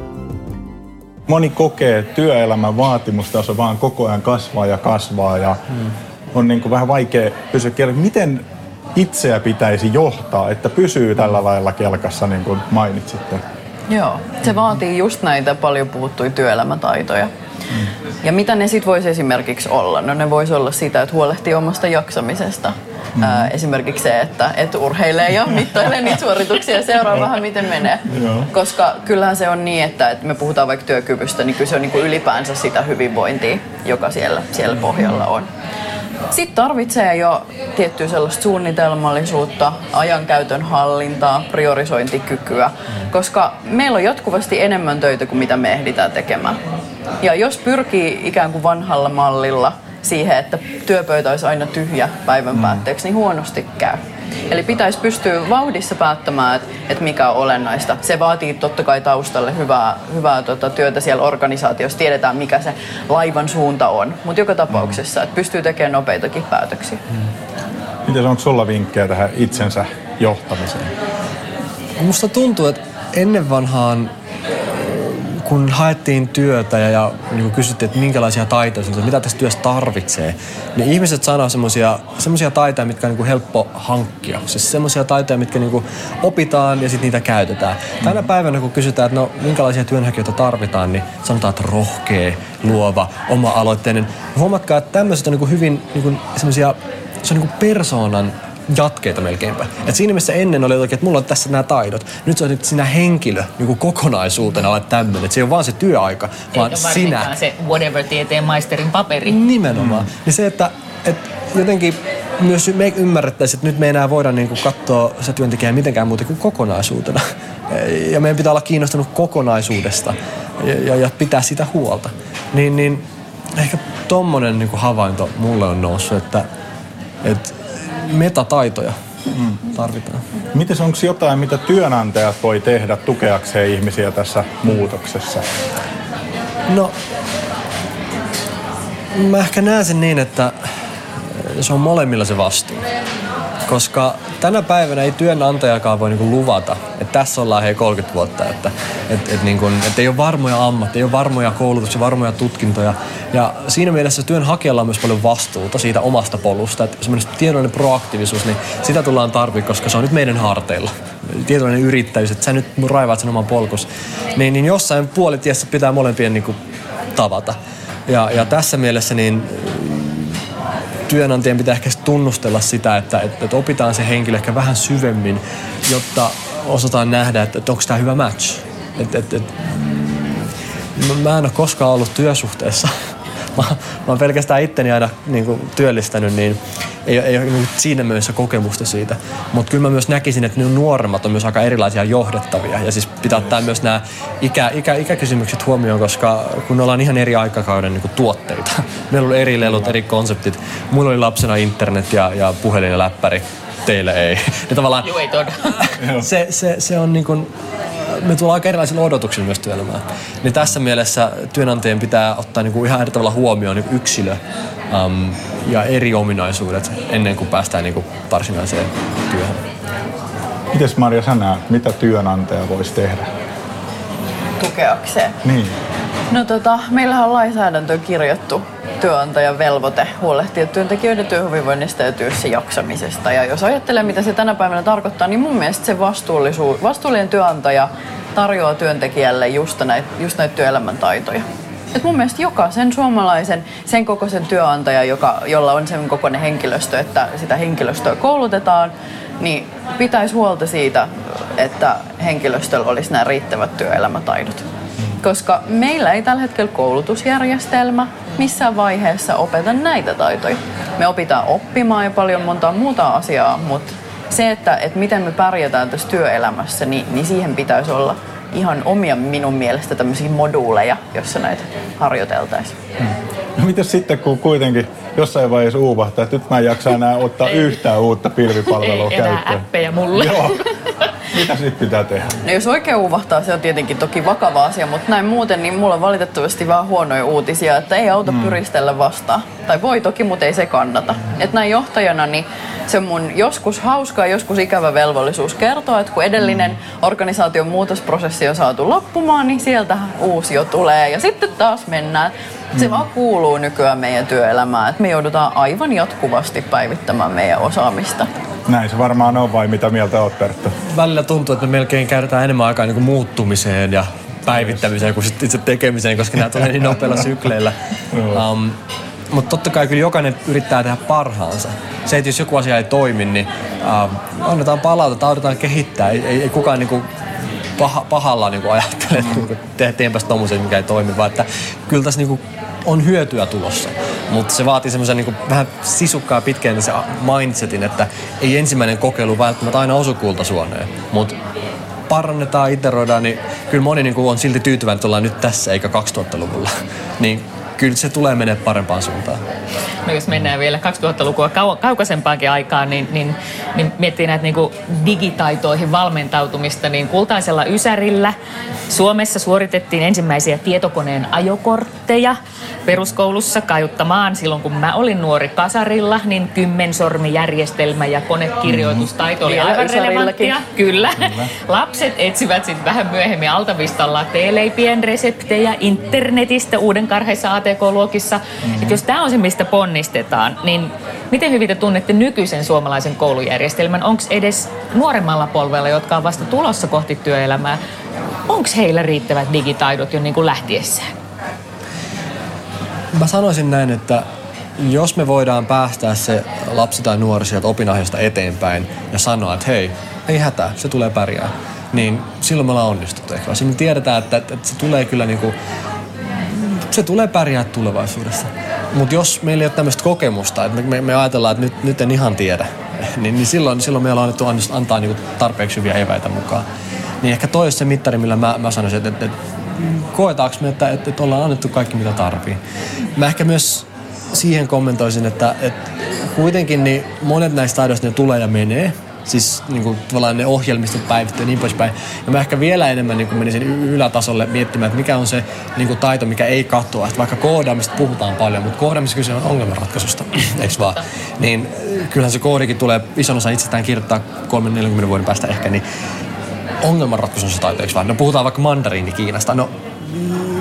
Moni kokee, että työelämän vaatimustaso vaan koko ajan kasvaa ja kasvaa ja hmm. on niin kuin vähän vaikea pysyä kielellä. Miten itseä pitäisi johtaa, että pysyy tällä lailla kelkassa, niin kuin mainitsitte? Joo, se vaatii just näitä paljon puhuttuja työelämätaitoja. Mm. Ja mitä ne sitten voisi esimerkiksi olla? No ne voisi olla sitä, että huolehtii omasta jaksamisesta. Mm. Ää, esimerkiksi se, että et urheilee ja mittailee niitä suorituksia ja seuraa vähän miten menee. Joo. Koska kyllähän se on niin, että, että me puhutaan vaikka työkyvystä, niin kyllä se on niin kuin ylipäänsä sitä hyvinvointia, joka siellä, siellä pohjalla on. Sitten tarvitsee jo tiettyä sellaista suunnitelmallisuutta, ajankäytön hallintaa, priorisointikykyä, koska meillä on jatkuvasti enemmän töitä kuin mitä me ehditään tekemään. Ja jos pyrkii ikään kuin vanhalla mallilla siihen, että työpöytä olisi aina tyhjä päivän päätteeksi, niin huonosti käy. Eli pitäisi pystyä vauhdissa päättämään, että, että mikä on olennaista. Se vaatii totta kai taustalle hyvää, hyvää tota, työtä siellä organisaatiossa. Tiedetään, mikä se laivan suunta on. Mutta joka tapauksessa, että pystyy tekemään nopeitakin päätöksiä. Mm. Miten onko sulla vinkkejä tähän itsensä johtamiseen? Musta tuntuu, että ennen vanhaan kun haettiin työtä ja, ja niin kysyttiin, että minkälaisia taitoja, että mitä tässä työssä tarvitsee, niin ihmiset sanoo semmoisia taitoja, mitkä on niin kuin helppo hankkia. Siis semmoisia taitoja, mitkä niin kuin opitaan ja sitten niitä käytetään. Tänä päivänä, kun kysytään, että no, minkälaisia työnhakijoita tarvitaan, niin sanotaan, että rohkea, luova, oma-aloitteinen. Huomatkaa, että tämmöiset on niin kuin hyvin niin kuin semmoisia se on niin kuin persoonan jatkeita melkeinpä. Et siinä missä ennen oli jotenkin, että mulla on tässä nämä taidot. Nyt se on nyt sinä henkilö niin kuin kokonaisuutena olet tämmöinen. Se ei ole vaan se työaika, vaan Eikä sinä. se whatever tieteen maisterin paperi. Nimenomaan. Mm. Niin se, että, että jotenkin myös me ymmärrettäisiin, että nyt me ei enää voida niin kuin katsoa se työntekijää mitenkään muuten kuin kokonaisuutena. Ja meidän pitää olla kiinnostunut kokonaisuudesta ja, ja, ja pitää sitä huolta. Niin, niin ehkä tommonen niin kuin havainto mulle on noussut, että, että metataitoja mm. tarvitaan. Miten onko jotain, mitä työnantajat voi tehdä tukeakseen ihmisiä tässä muutoksessa? No, mä ehkä näen sen niin, että se on molemmilla se vastuu. Koska tänä päivänä ei työnantajakaan voi niinku luvata, että tässä ollaan hei 30 vuotta, että et, et niinku, et ei ole varmoja ammatteja, ei ole varmoja koulutuksia, varmoja tutkintoja. Ja siinä mielessä työnhakijalla on myös paljon vastuuta siitä omasta polusta. Että semmoinen tiedollinen proaktiivisuus, niin sitä tullaan tarvitsemaan, koska se on nyt meidän harteilla. Tietoinen yrittäjyys, että sä nyt raivaat sen oman polkus. Niin, niin jossain puolitiessä pitää molempien niinku tavata. Ja, ja tässä mielessä niin työnantajan pitää ehkä tunnustella sitä, että, että, että opitaan se henkilö ehkä vähän syvemmin, jotta osataan nähdä, että, että onko tämä hyvä match. Et, et, et, mä en ole koskaan ollut työsuhteessa mä, mä oon pelkästään itteni aina niin kuin, työllistänyt, niin ei, ei ole niin siinä mielessä kokemusta siitä. Mutta kyllä mä myös näkisin, että nuoremmat on myös aika erilaisia johdettavia. Ja siis pitää ottaa myös nämä ikä, ikä, ikäkysymykset huomioon, koska kun ollaan ihan eri aikakauden niin kuin, tuotteita. Meillä oli eri lelut, eri konseptit. Mulla oli lapsena internet ja, ja puhelin ja läppäri teille ei. Ja tavallaan, Joo, ei se, se, se on niin kuin, me tullaan aika erilaisilla odotuksilla myös työelämään. Niin tässä mielessä työnantajien pitää ottaa niin kuin ihan eri tavalla huomioon niin yksilö um, ja eri ominaisuudet ennen kuin päästään niin kuin varsinaiseen työhön. Mites Maria sä näet, mitä työnantaja voisi tehdä? Tukeakseen? Niin. No tota, meillähän on lainsäädäntö kirjattu työnantajan velvoite huolehtia työntekijöiden työhyvinvoinnista ja työssä jaksamisesta. Ja jos ajattelee, mitä se tänä päivänä tarkoittaa, niin mun mielestä se vastuullisuus, vastuullinen työnantaja tarjoaa työntekijälle just näitä, just näitä työelämän taitoja. Et mun mielestä jokaisen suomalaisen, sen kokoisen työnantaja, joka, jolla on sen kokoinen henkilöstö, että sitä henkilöstöä koulutetaan, niin pitäisi huolta siitä, että henkilöstöllä olisi nämä riittävät työelämätaidot koska meillä ei tällä hetkellä koulutusjärjestelmä missään vaiheessa opeta näitä taitoja. Me opitaan oppimaan ja paljon montaa muuta asiaa, mutta se, että, että miten me pärjätään tässä työelämässä, niin, niin siihen pitäisi olla ihan omia minun mielestä tämmöisiä moduuleja, jossa näitä harjoiteltaisiin. Hmm. No mitäs sitten, kun kuitenkin jossain vaiheessa uuvahtaa, että nyt mä en jaksa enää ottaa ei. yhtään uutta pilvipalvelua ei käyttöön. Enää appeja mulle. Joo. Mitä sitten pitää tehdä? No jos oikein uuvahtaa, se on tietenkin toki vakava asia, mutta näin muuten, niin mulla on valitettavasti vähän huonoja uutisia, että ei auta mm. pyristellä vastaan. Tai voi toki, mutta ei se kannata. Että näin johtajana, niin se on mun joskus hauska ja joskus ikävä velvollisuus kertoa, että kun edellinen mm. organisaation muutosprosessi on saatu loppumaan, niin sieltä uusi jo tulee ja sitten taas mennään. Se vaan kuuluu nykyään meidän työelämään, että me joudutaan aivan jatkuvasti päivittämään meidän osaamista. Näin se varmaan on, vai mitä mieltä olet Perttu? Välillä tuntuu, että me melkein käytetään enemmän aikaa niin kuin muuttumiseen ja päivittämiseen kuin itse tekemiseen, koska nämä tulee niin nopeilla sykleillä. um, mutta totta kai kyllä jokainen yrittää tehdä parhaansa. Se, että jos joku asia ei toimi, niin uh, annetaan palautetta, autetaan kehittää. Ei, ei, ei kukaan niinku paha, pahalla niinku ajattele, että niinku, te, teenpäs tommosen, mikä ei toimi, vaan että kyllä tässä niinku on hyötyä tulossa. Mutta se vaatii semmoisen niinku vähän sisukkaa pitkään se mindsetin, että ei ensimmäinen kokeilu välttämättä aina osu kultasuoneen. Mutta parannetaan, iteroidaan, niin kyllä moni niinku on silti tyytyväinen, että ollaan nyt tässä eikä 2000-luvulla. niin kyllä se tulee menee parempaan suuntaan. No jos mennään vielä 2000-lukua kau- kaukaisempaankin aikaan, niin, niin, niin miettii näitä niin digitaitoihin valmentautumista, niin kultaisella Ysärillä Suomessa suoritettiin ensimmäisiä tietokoneen ajokortteja peruskoulussa kaiuttamaan silloin, kun mä olin nuori kasarilla, niin kymmensormijärjestelmä ja konekirjoitustaito oli aivan relevanttia. Kyllä. Kyllä. Lapset etsivät sitten vähän myöhemmin altavistalla teeleipien reseptejä internetistä uuden karheissa ATK-luokissa. Mm-hmm. Että jos tämä on se, mistä ponnistetaan, niin miten hyvin te tunnette nykyisen suomalaisen koulujärjestelmän? Onko edes nuoremmalla polvella, jotka on vasta tulossa kohti työelämää, onko heillä riittävät digitaidot jo niin kuin lähtiessään? Mä sanoisin näin, että jos me voidaan päästää se lapsi tai nuori sieltä opinahjosta eteenpäin ja sanoa, että hei, ei hätää, se tulee pärjää, niin silloin me ollaan onnistuttu ehkä. Siinä me tiedetään, että, että se tulee kyllä niinku se tulee pärjää tulevaisuudessa. Mutta jos meillä ei ole tämmöistä kokemusta, että me, me, ajatellaan, että nyt, nyt en ihan tiedä, niin, niin silloin, silloin meillä on annettu antaa niinku tarpeeksi hyviä eväitä mukaan. Niin ehkä toi se mittari, millä mä, mä sanoisin, että, että, että koetaanko me, että, että, että ollaan annettu kaikki mitä tarvii. Mä ehkä myös siihen kommentoisin, että, että kuitenkin niin monet näistä taidoista ne tulee ja menee. Siis niin kuin, tavallaan ne ohjelmistot päivittyy ja niin poispäin. Ja mä ehkä vielä enemmän niin kuin menisin ylätasolle miettimään, että mikä on se niin kuin taito, mikä ei katoa. Että vaikka koodaamista puhutaan paljon, mutta koodaamista kyse on ongelmanratkaisusta, eikö vaan? Niin kyllähän se koodikin tulee ison osa itsestään kirjoittaa 3-40 vuoden päästä ehkä, niin ongelmanratkaisu on se taito, eikö vaan? No puhutaan vaikka mandariini Kiinasta. No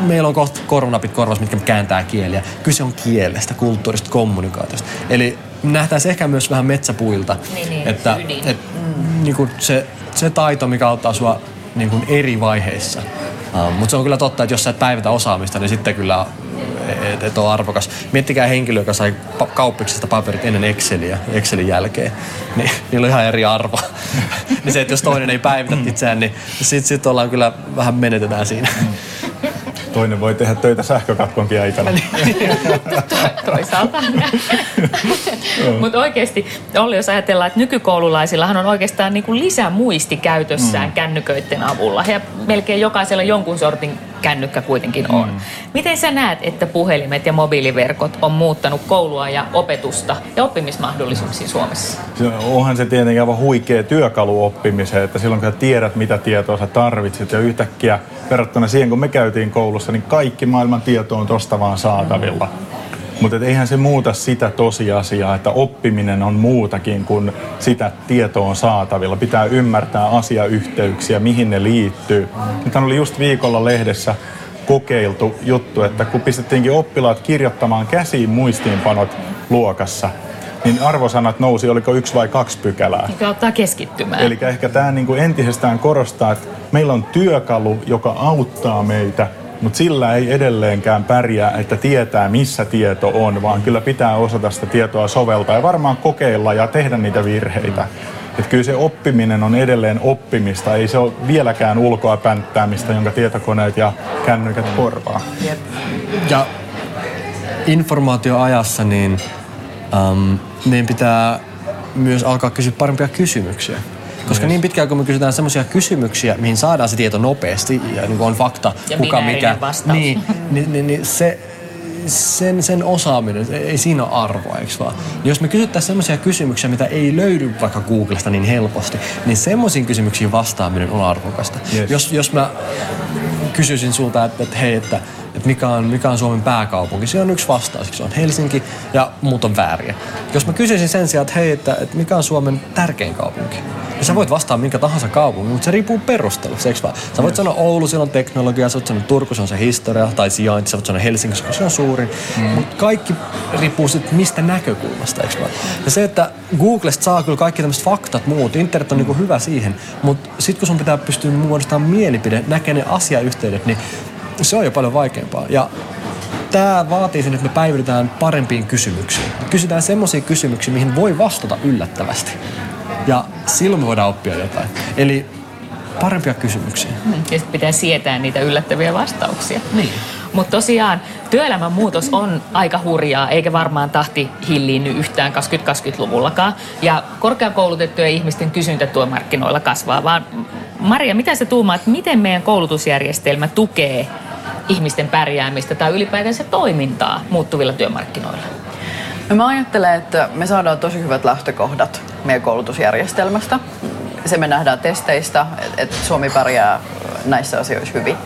meillä on kohta koronapit korvas, mitkä kääntää kieliä. Kyse on kielestä, kulttuurista, kommunikaatiosta. Eli nähtäisiin ehkä myös vähän metsäpuilta. Niin, niin, että et, mm. niin kuin se, se taito, mikä auttaa sua niin kuin eri vaiheissa. Uh, Mutta se on kyllä totta, että jos sä et päivätä osaamista, niin sitten kyllä et, et on arvokas. Miettikää henkilö, joka sai pa- kauppiksesta paperit ennen Exceliä, Excelin jälkeen. Niin, niillä on ihan eri arvo. niin se, että jos toinen ei päivitä itseään, niin sitten sit ollaan kyllä vähän menetetään siinä. Toinen voi tehdä töitä sähkökatkonkin aikana. Toisaalta. Mutta oikeasti, Olli, jos ajatellaan, että nykykoululaisillahan on oikeastaan niin kuin lisämuisti käytössään mm. kännyköiden avulla. Ja melkein jokaisella jonkun sortin kännykkä kuitenkin on. Mm. Miten sä näet, että puhelimet ja mobiiliverkot on muuttanut koulua ja opetusta ja oppimismahdollisuuksia Suomessa? Onhan se tietenkin aivan huikea työkalu oppimiseen, että silloin kun sä tiedät, mitä tietoa sä tarvitset ja yhtäkkiä verrattuna siihen, kun me käytiin koulussa, niin kaikki maailman tieto on tosta vaan saatavilla. Mm. Mutta eihän se muuta sitä tosiasiaa, että oppiminen on muutakin kuin sitä tietoa on saatavilla. Pitää ymmärtää asiayhteyksiä, mihin ne liittyy. Nyt oli just viikolla lehdessä kokeiltu juttu, että kun pistettiinkin oppilaat kirjoittamaan käsiin muistiinpanot luokassa, niin arvosanat nousi, oliko yksi vai kaksi pykälää. Mikä auttaa keskittymään. Eli ehkä tämä niin entisestään korostaa, että meillä on työkalu, joka auttaa meitä mutta sillä ei edelleenkään pärjää, että tietää missä tieto on, vaan kyllä pitää osata sitä tietoa soveltaa ja varmaan kokeilla ja tehdä niitä virheitä. Että kyllä se oppiminen on edelleen oppimista, ei se ole vieläkään ulkoa pänttäämistä, jonka tietokoneet ja kännykät korvaa. Ja informaatioajassa niin um, meidän pitää myös alkaa kysyä parempia kysymyksiä. Koska yes. niin pitkään kun me kysytään semmoisia kysymyksiä, mihin saadaan se tieto nopeasti ja niin on fakta, ja kuka mikä, vastaus. niin, niin, niin, niin se, sen, sen osaaminen, ei siinä ole arvoa, eikö vaan? Niin jos me kysyttäisiin semmoisia kysymyksiä, mitä ei löydy vaikka Googlesta niin helposti, niin semmoisiin kysymyksiin vastaaminen on arvokasta. Yes. Jos, jos mä kysyisin sulta, että, että hei, että että mikä on, mikä on Suomen pääkaupunki. Se on yksi vastaus, se on Helsinki ja muut on vääriä. Jos mä kysyisin sen sijaan, että hei, että, että mikä on Suomen tärkein kaupunki, ja sä voit vastaa minkä tahansa kaupungin, mutta se riippuu perustelusta, eikö vaan? Sä voit sanoa Oulu, siellä on teknologia, sä voit sanoa Turku, se on se historia, tai sijainti, sä voit sanoa Helsinki, koska se on suurin. Mm. Mutta kaikki riippuu sitten mistä näkökulmasta, eikö vaan? Ja se, että Googlesta saa kyllä kaikki tämmöiset faktat muut, internet on niinku hyvä siihen, mutta sitten kun sun pitää pystyä muodostamaan mielipide, näkee ne asiayhteydet, niin se on jo paljon vaikeampaa. Ja tämä vaatii sen, että me päivitetään parempiin kysymyksiin. Kysytään semmoisia kysymyksiä, mihin voi vastata yllättävästi. Ja silloin me voidaan oppia jotain. Eli parempia kysymyksiä. Mm, ja pitää sietää niitä yllättäviä vastauksia. Niin. Mutta tosiaan työelämän muutos on aika hurjaa, eikä varmaan tahti hilliinny yhtään 2020-luvullakaan. Ja korkeakoulutettujen ihmisten kysyntä työmarkkinoilla kasvaa. Vaan Maria, mitä sä tuumaat, miten meidän koulutusjärjestelmä tukee ihmisten pärjäämistä tai ylipäätänsä toimintaa muuttuvilla työmarkkinoilla? No mä ajattelen, että me saadaan tosi hyvät lähtökohdat meidän koulutusjärjestelmästä. Se me nähdään testeistä, että Suomi pärjää näissä asioissa hyvin.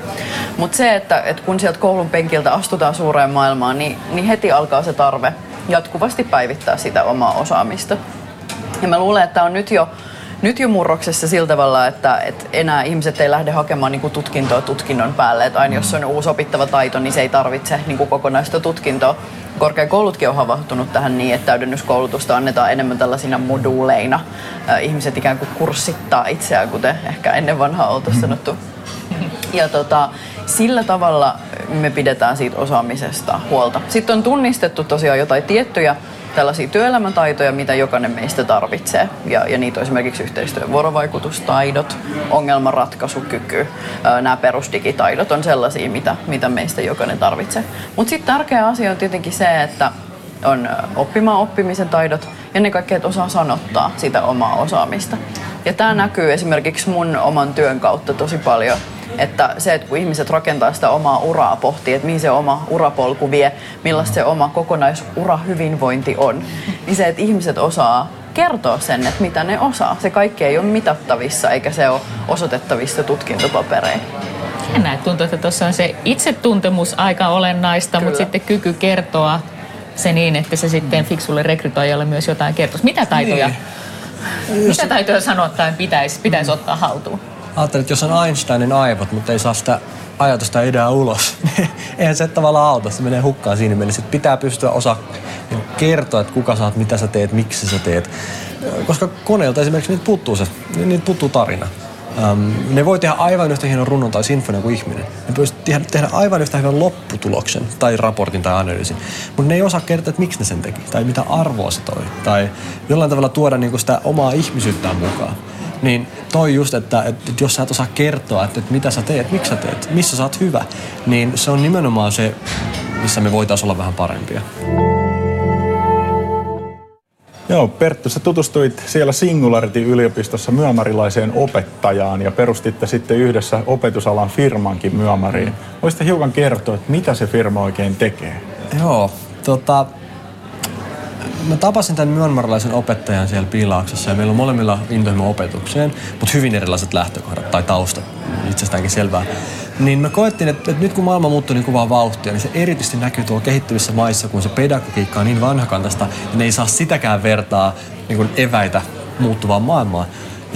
Mutta se, että, että kun sieltä koulun penkiltä astutaan suureen maailmaan, niin, niin heti alkaa se tarve jatkuvasti päivittää sitä omaa osaamista. Ja mä luulen, että on nyt jo nyt jo murroksessa sillä tavalla, että, että enää ihmiset ei lähde hakemaan niin kuin tutkintoa tutkinnon päälle. Että aina jos on uusi opittava taito, niin se ei tarvitse niin kuin kokonaista tutkintoa. Korkeakoulutkin on havahtunut tähän niin, että täydennyskoulutusta annetaan enemmän tällaisina moduuleina. Ihmiset ikään kuin kurssittaa itseään, kuten ehkä ennen vanhaa oltaisiin sanottu. Ja tota, sillä tavalla me pidetään siitä osaamisesta huolta. Sitten on tunnistettu tosiaan jotain tiettyjä tällaisia työelämätaitoja, mitä jokainen meistä tarvitsee. Ja, ja niitä on esimerkiksi yhteistyö- vuorovaikutustaidot, ongelmanratkaisukyky, nämä perusdigitaidot on sellaisia, mitä, mitä meistä jokainen tarvitsee. Mutta sitten tärkeä asia on tietenkin se, että on oppimaan oppimisen taidot ja ennen kaikkea, että osaa sanottaa sitä omaa osaamista. Ja tämä näkyy esimerkiksi mun oman työn kautta tosi paljon että se, että kun ihmiset rakentaa sitä omaa uraa, pohtii, että mihin se oma urapolku vie, millaista se oma kokonaisura hyvinvointi on, niin se, että ihmiset osaa kertoa sen, että mitä ne osaa. Se kaikki ei ole mitattavissa eikä se ole osoitettavissa tutkintopapereihin. Jännä, tuntuu, että tuossa on se itsetuntemus aika olennaista, Kyllä. mutta sitten kyky kertoa se niin, että se sitten fiksulle rekrytoijalle myös jotain kertoisi. Mitä taitoja, niin. mitä taitoja sanottaen pitäisi, pitäisi ottaa haltuun? Ajattelin, että jos on Einsteinin aivot, mutta ei saa sitä ajatusta ideaa ulos, niin eihän se tavallaan auta, se menee hukkaan siinä mielessä. Että pitää pystyä osa niin kertoa, että kuka saat, mitä sä teet, miksi sä teet. Koska koneelta esimerkiksi niitä puuttuu, se, niitä puuttuu tarina. Um, ne voi tehdä aivan yhtä hienon runnon tai sinfonia kuin ihminen. Ne pystyy tehdä, tehdä aivan yhtä hyvän lopputuloksen tai raportin tai analyysin. Mutta ne ei osaa kertoa, että miksi ne sen teki tai mitä arvoa se toi. Tai jollain tavalla tuoda niinku sitä omaa ihmisyyttään mukaan. Niin toi just, että, että jos sä et osaa kertoa, että, että mitä sä teet, miksi sä teet, missä sä oot hyvä, niin se on nimenomaan se, missä me voitaisiin olla vähän parempia. Joo, Perttu, sä tutustuit siellä Singularity-yliopistossa myömarilaiseen opettajaan ja perustitte sitten yhdessä opetusalan firmankin myömariin. Voisitte hiukan kertoa, että mitä se firma oikein tekee? Joo, tota, mä tapasin tämän myönmarlaisen opettajan siellä Piilauksessa ja meillä on molemmilla intohimo opetukseen, mutta hyvin erilaiset lähtökohdat tai taustat, itsestäänkin selvää. Niin mä koettiin, että, että nyt kun maailma muuttuu niin kovaa vauhtia, niin se erityisesti näkyy tuolla kehittyvissä maissa, kun se pedagogiikka on niin vanhakantasta ja ne ei saa sitäkään vertaa niin kuin eväitä muuttuvaan maailmaan.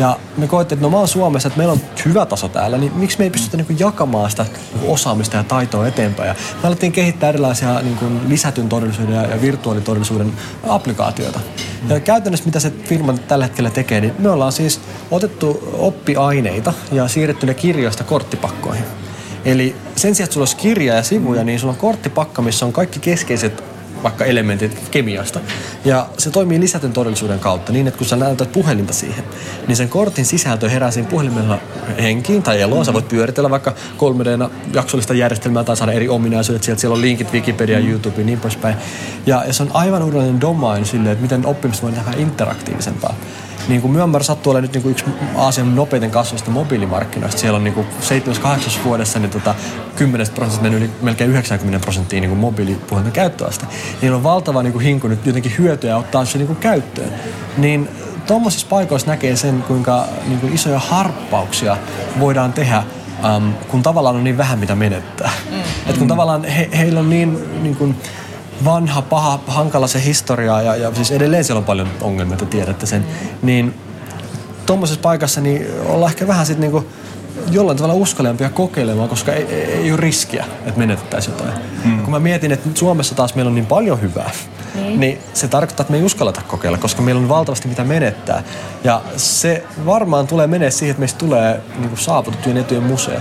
Ja me koettiin, että no mä oon Suomessa, että meillä on hyvä taso täällä, niin miksi me ei pystytä niin jakamaan sitä osaamista ja taitoa eteenpäin. Ja me alettiin kehittää erilaisia niin kuin lisätyn todellisuuden ja, ja virtuaalitodellisuuden applikaatioita. Ja käytännössä mitä se firma tällä hetkellä tekee, niin me ollaan siis otettu oppiaineita ja siirretty ne kirjoista korttipakkoihin. Eli sen sijaan, että sulla olisi kirja ja sivuja, niin sulla on korttipakka, missä on kaikki keskeiset vaikka elementit kemiasta. Ja se toimii lisätyn todellisuuden kautta niin, että kun sä näytät puhelinta siihen, niin sen kortin sisältö herää siinä puhelimella henkiin tai eloon. Sä voit pyöritellä vaikka 3 d jaksollista järjestelmää tai saada eri ominaisuudet sieltä. Siellä on linkit Wikipedia, mm. YouTube ja niin poispäin. Ja, ja se on aivan uudenlainen domain silleen, että miten oppimista voi tehdä interaktiivisempaa niin kuin Myanmar sattuu olemaan nyt niin kuin yksi Aasian nopeiten kasvavista mobiilimarkkinoista. Siellä on niin 7-8 vuodessa niin tota, 10 prosenttia mennyt yli melkein 90 prosenttia niin mobiilipuhelinten käyttöaste. Niillä on valtava niin kuin hinku nyt jotenkin hyötyä ottaa se niin kuin käyttöön. Niin tuommoisissa paikoissa näkee sen, kuinka niin kuin isoja harppauksia voidaan tehdä um, kun tavallaan on niin vähän mitä menettää. Mm. Et kun tavallaan he, heillä on niin, niin kuin, vanha, paha, hankala se historia ja, ja siis edelleen siellä on paljon ongelmia, että tiedätte sen. Niin tuommoisessa paikassa niin ollaan ehkä vähän sitten niinku jollain tavalla uskallempia kokeilemaan, koska ei, ei, ei ole riskiä, että menetettäisiin jotain. Hmm. Kun mä mietin, että Suomessa taas meillä on niin paljon hyvää, niin. niin se tarkoittaa, että me ei uskalleta kokeilla, koska meillä on valtavasti mitä menettää. Ja se varmaan tulee menee siihen, että meistä tulee niin saavutettujen etujen museo.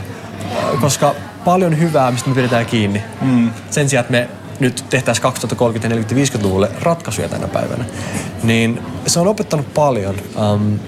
Koska paljon hyvää, mistä me pidetään kiinni. Hmm. Sen sijaan, että me nyt tehtäisiin 2030- ja 40-50-luvulle ratkaisuja tänä päivänä. Niin se on opettanut paljon. Um,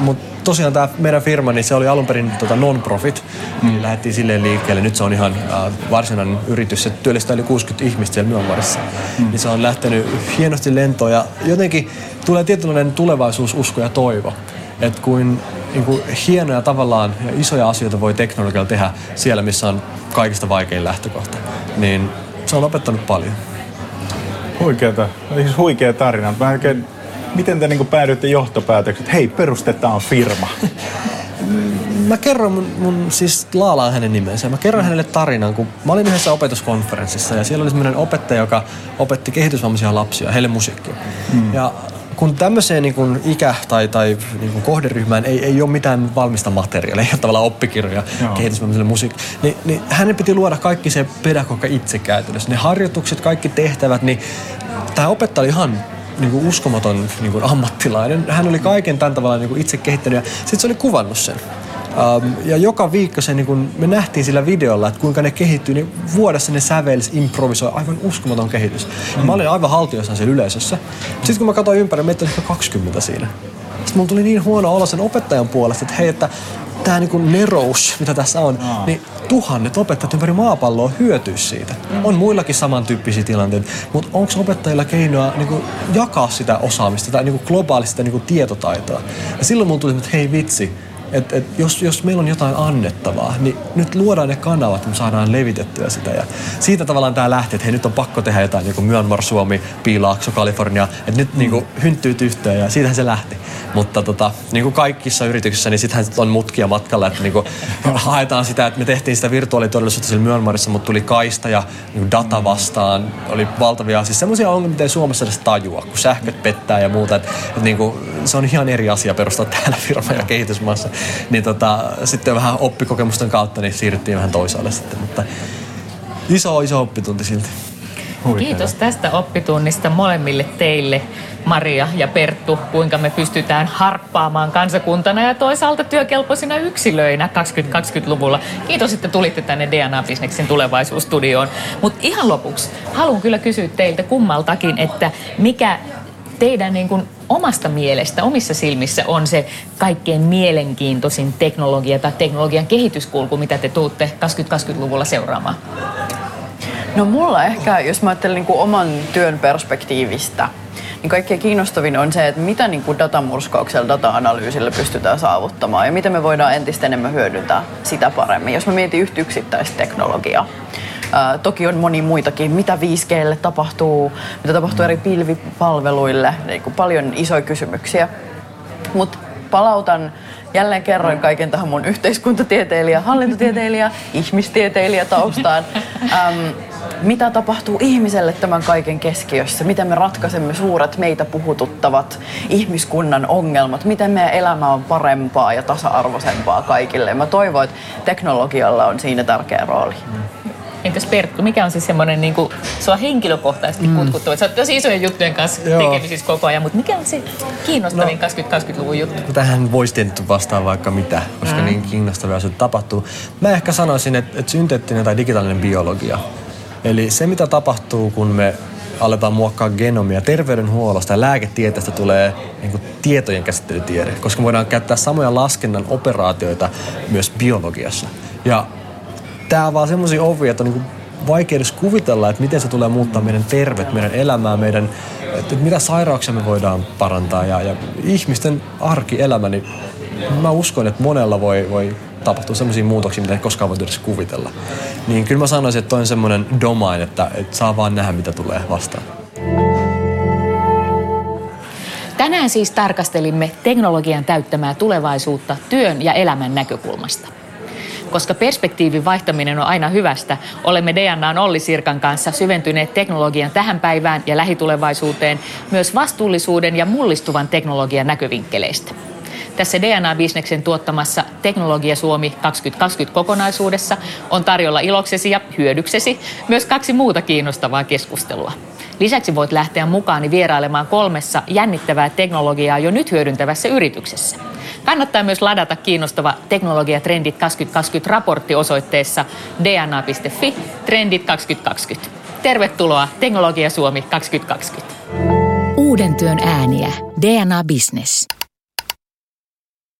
mutta tosiaan tämä meidän firma, niin se oli alun perin tota non-profit. Mm. Niin lähdettiin silleen liikkeelle. Nyt se on ihan uh, varsinainen yritys. Se työllistää yli 60 ihmistä siellä Myanmarissa. Mm. Niin se on lähtenyt hienosti lentoon ja jotenkin tulee tietynlainen tulevaisuususko ja toivo. Että kuin, niin kuin hienoja tavallaan ja isoja asioita voi teknologialla tehdä siellä, missä on kaikista vaikein lähtökohta. Niin se on opettanut paljon. Huikeeta, siis huikea tarina. Mä oikein, miten te niin päädyitte johtopäätökset, että hei, perustetaan firma? mä kerron mun, mun siis Laalaan hänen nimensä. Mä kerron hänelle tarinan, kun mä olin yhdessä opetuskonferenssissa ja siellä oli semmoinen opettaja, joka opetti kehitysvammaisia lapsia, heille musiikkia. Hmm. Ja kun tämmöiseen niin kuin ikä- tai, tai niin kuin kohderyhmään ei, ei ole mitään valmista materiaalia, ei ole tavallaan oppikirjoja kehitysvammaiselle musiikille, niin, niin hänen piti luoda kaikki se pedagoga itse käytännössä. Ne harjoitukset, kaikki tehtävät, niin tämä opettaja oli ihan niin kuin uskomaton niin kuin ammattilainen. Hän oli kaiken tämän tavalla niin kuin itse kehittänyt ja sitten se oli kuvannut sen. Um, ja joka viikko se, niin kun me nähtiin sillä videolla, että kuinka ne kehittyy, niin vuodessa ne sävels, improvisoi, aivan uskomaton kehitys. Mm. Mä olin aivan haltiossaan siellä yleisössä. Sitten kun mä katsoin ympäri, meitä oli 20 siinä. Sitten mulla tuli niin huono olo sen opettajan puolesta, että hei, että tämä niinku nerous, mitä tässä on, Aa. niin tuhannet opettajat ympäri maapalloa hyötyy siitä. Mm. On muillakin samantyyppisiä tilanteita, mutta onko opettajilla keinoa niinku jakaa sitä osaamista tai niinku globaalista niinku tietotaitoa? Ja silloin mulla tuli, että hei vitsi, et, et jos, jos meillä on jotain annettavaa, niin nyt luodaan ne kanavat, että me saadaan levitettyä sitä. Ja siitä tavallaan tämä lähti, että hei nyt on pakko tehdä jotain niin kuin Myanmar, Suomi, Piilaakso, Kalifornia, että nyt niin kuin hynttyyt yhteen ja siitähän se lähti. Mutta tota, niin kuin kaikissa yrityksissä, niin sittenhän on mutkia matkalla, että niin kuin haetaan sitä, että me tehtiin sitä virtuaalitodellisuutta sillä Myanmarissa, mutta tuli kaista ja niin kuin data vastaan. Oli valtavia, siis semmoisia ongelmia, mitä ei Suomessa edes tajua, kun sähköt pettää ja muuta. Että, että niin kuin, se on ihan eri asia perustaa täällä firma ja kehitysmaassa. Niin tota, sitten vähän oppikokemusten kautta niin siirryttiin vähän toisaalle sitten, mutta iso, iso oppitunti silti. Kiitos tästä oppitunnista molemmille teille, Maria ja Perttu, kuinka me pystytään harppaamaan kansakuntana ja toisaalta työkelpoisina yksilöinä 2020-luvulla. Kiitos, että tulitte tänne DNA-bisneksen tulevaisuusstudioon. Mutta ihan lopuksi haluan kyllä kysyä teiltä kummaltakin, että mikä teidän niin kuin omasta mielestä, omissa silmissä on se kaikkein mielenkiintoisin teknologia tai teknologian kehityskulku, mitä te tuutte 2020-luvulla seuraamaan? No mulla ehkä, jos mä ajattelen niin kuin oman työn perspektiivistä, niin kaikkein kiinnostavin on se, että mitä niin kuin datamurskauksella, data-analyysillä pystytään saavuttamaan ja miten me voidaan entistä enemmän hyödyntää sitä paremmin. Jos mä mietin yhtä yksittäistä teknologiaa, Ää, toki on moni muitakin, mitä 5Glle tapahtuu, mitä tapahtuu eri pilvipalveluille, niin kuin paljon isoja kysymyksiä. Mutta palautan jälleen kerran kaiken tähän mun yhteiskuntatieteilijä, hallintotieteilijä, ihmistieteilijä taustaan. Ähm, mitä tapahtuu ihmiselle tämän kaiken keskiössä? Miten me ratkaisemme suuret meitä puhututtavat ihmiskunnan ongelmat? Miten meidän elämä on parempaa ja tasa-arvoisempaa kaikille? Mä toivon, että teknologialla on siinä tärkeä rooli. Entäs Perttu, mikä on siis semmoinen niin kuin, sua henkilökohtaisesti mm. kutkuttava? Sä oot tosi isojen juttujen kanssa Joo. tekemisissä koko ajan, mutta mikä on se kiinnostavin no, 20-20-luvun juttu? No, tähän voisi tietysti vastaa vaikka mitä, koska mm. niin kiinnostavia asioita tapahtuu. Mä ehkä sanoisin, että, että synteettinen tai digitaalinen biologia. Eli se, mitä tapahtuu, kun me aletaan muokkaa genomia. Terveydenhuollosta ja lääketieteestä tulee niin kuin, tietojen käsittelytiede, koska me voidaan käyttää samoja laskennan operaatioita myös biologiassa. Ja tämä on vaan semmoisia ovia, että on niin vaikea edes kuvitella, että miten se tulee muuttaa meidän terveyttä, meidän elämää, meidän, että mitä sairauksia me voidaan parantaa ja, ja ihmisten arkielämä, niin mä uskon, että monella voi, voi tapahtua semmoisia muutoksia, mitä ei koskaan voi edes kuvitella. Niin kyllä mä sanoisin, että toi on semmoinen domain, että, että saa vaan nähdä, mitä tulee vastaan. Tänään siis tarkastelimme teknologian täyttämää tulevaisuutta työn ja elämän näkökulmasta. Koska perspektiivin vaihtaminen on aina hyvästä, olemme DNAn Olli Sirkan kanssa syventyneet teknologian tähän päivään ja lähitulevaisuuteen myös vastuullisuuden ja mullistuvan teknologian näkövinkkeleistä. Tässä DNA-bisneksen tuottamassa Teknologia Suomi 2020 kokonaisuudessa on tarjolla iloksesi ja hyödyksesi myös kaksi muuta kiinnostavaa keskustelua. Lisäksi voit lähteä mukaani vierailemaan kolmessa jännittävää teknologiaa jo nyt hyödyntävässä yrityksessä. Kannattaa myös ladata kiinnostava Teknologiatrendit 2020 raportti osoitteessa dna.fi Trendit 2020. Tervetuloa Teknologia Suomi 2020. Uuden työn ääniä. DNA Business.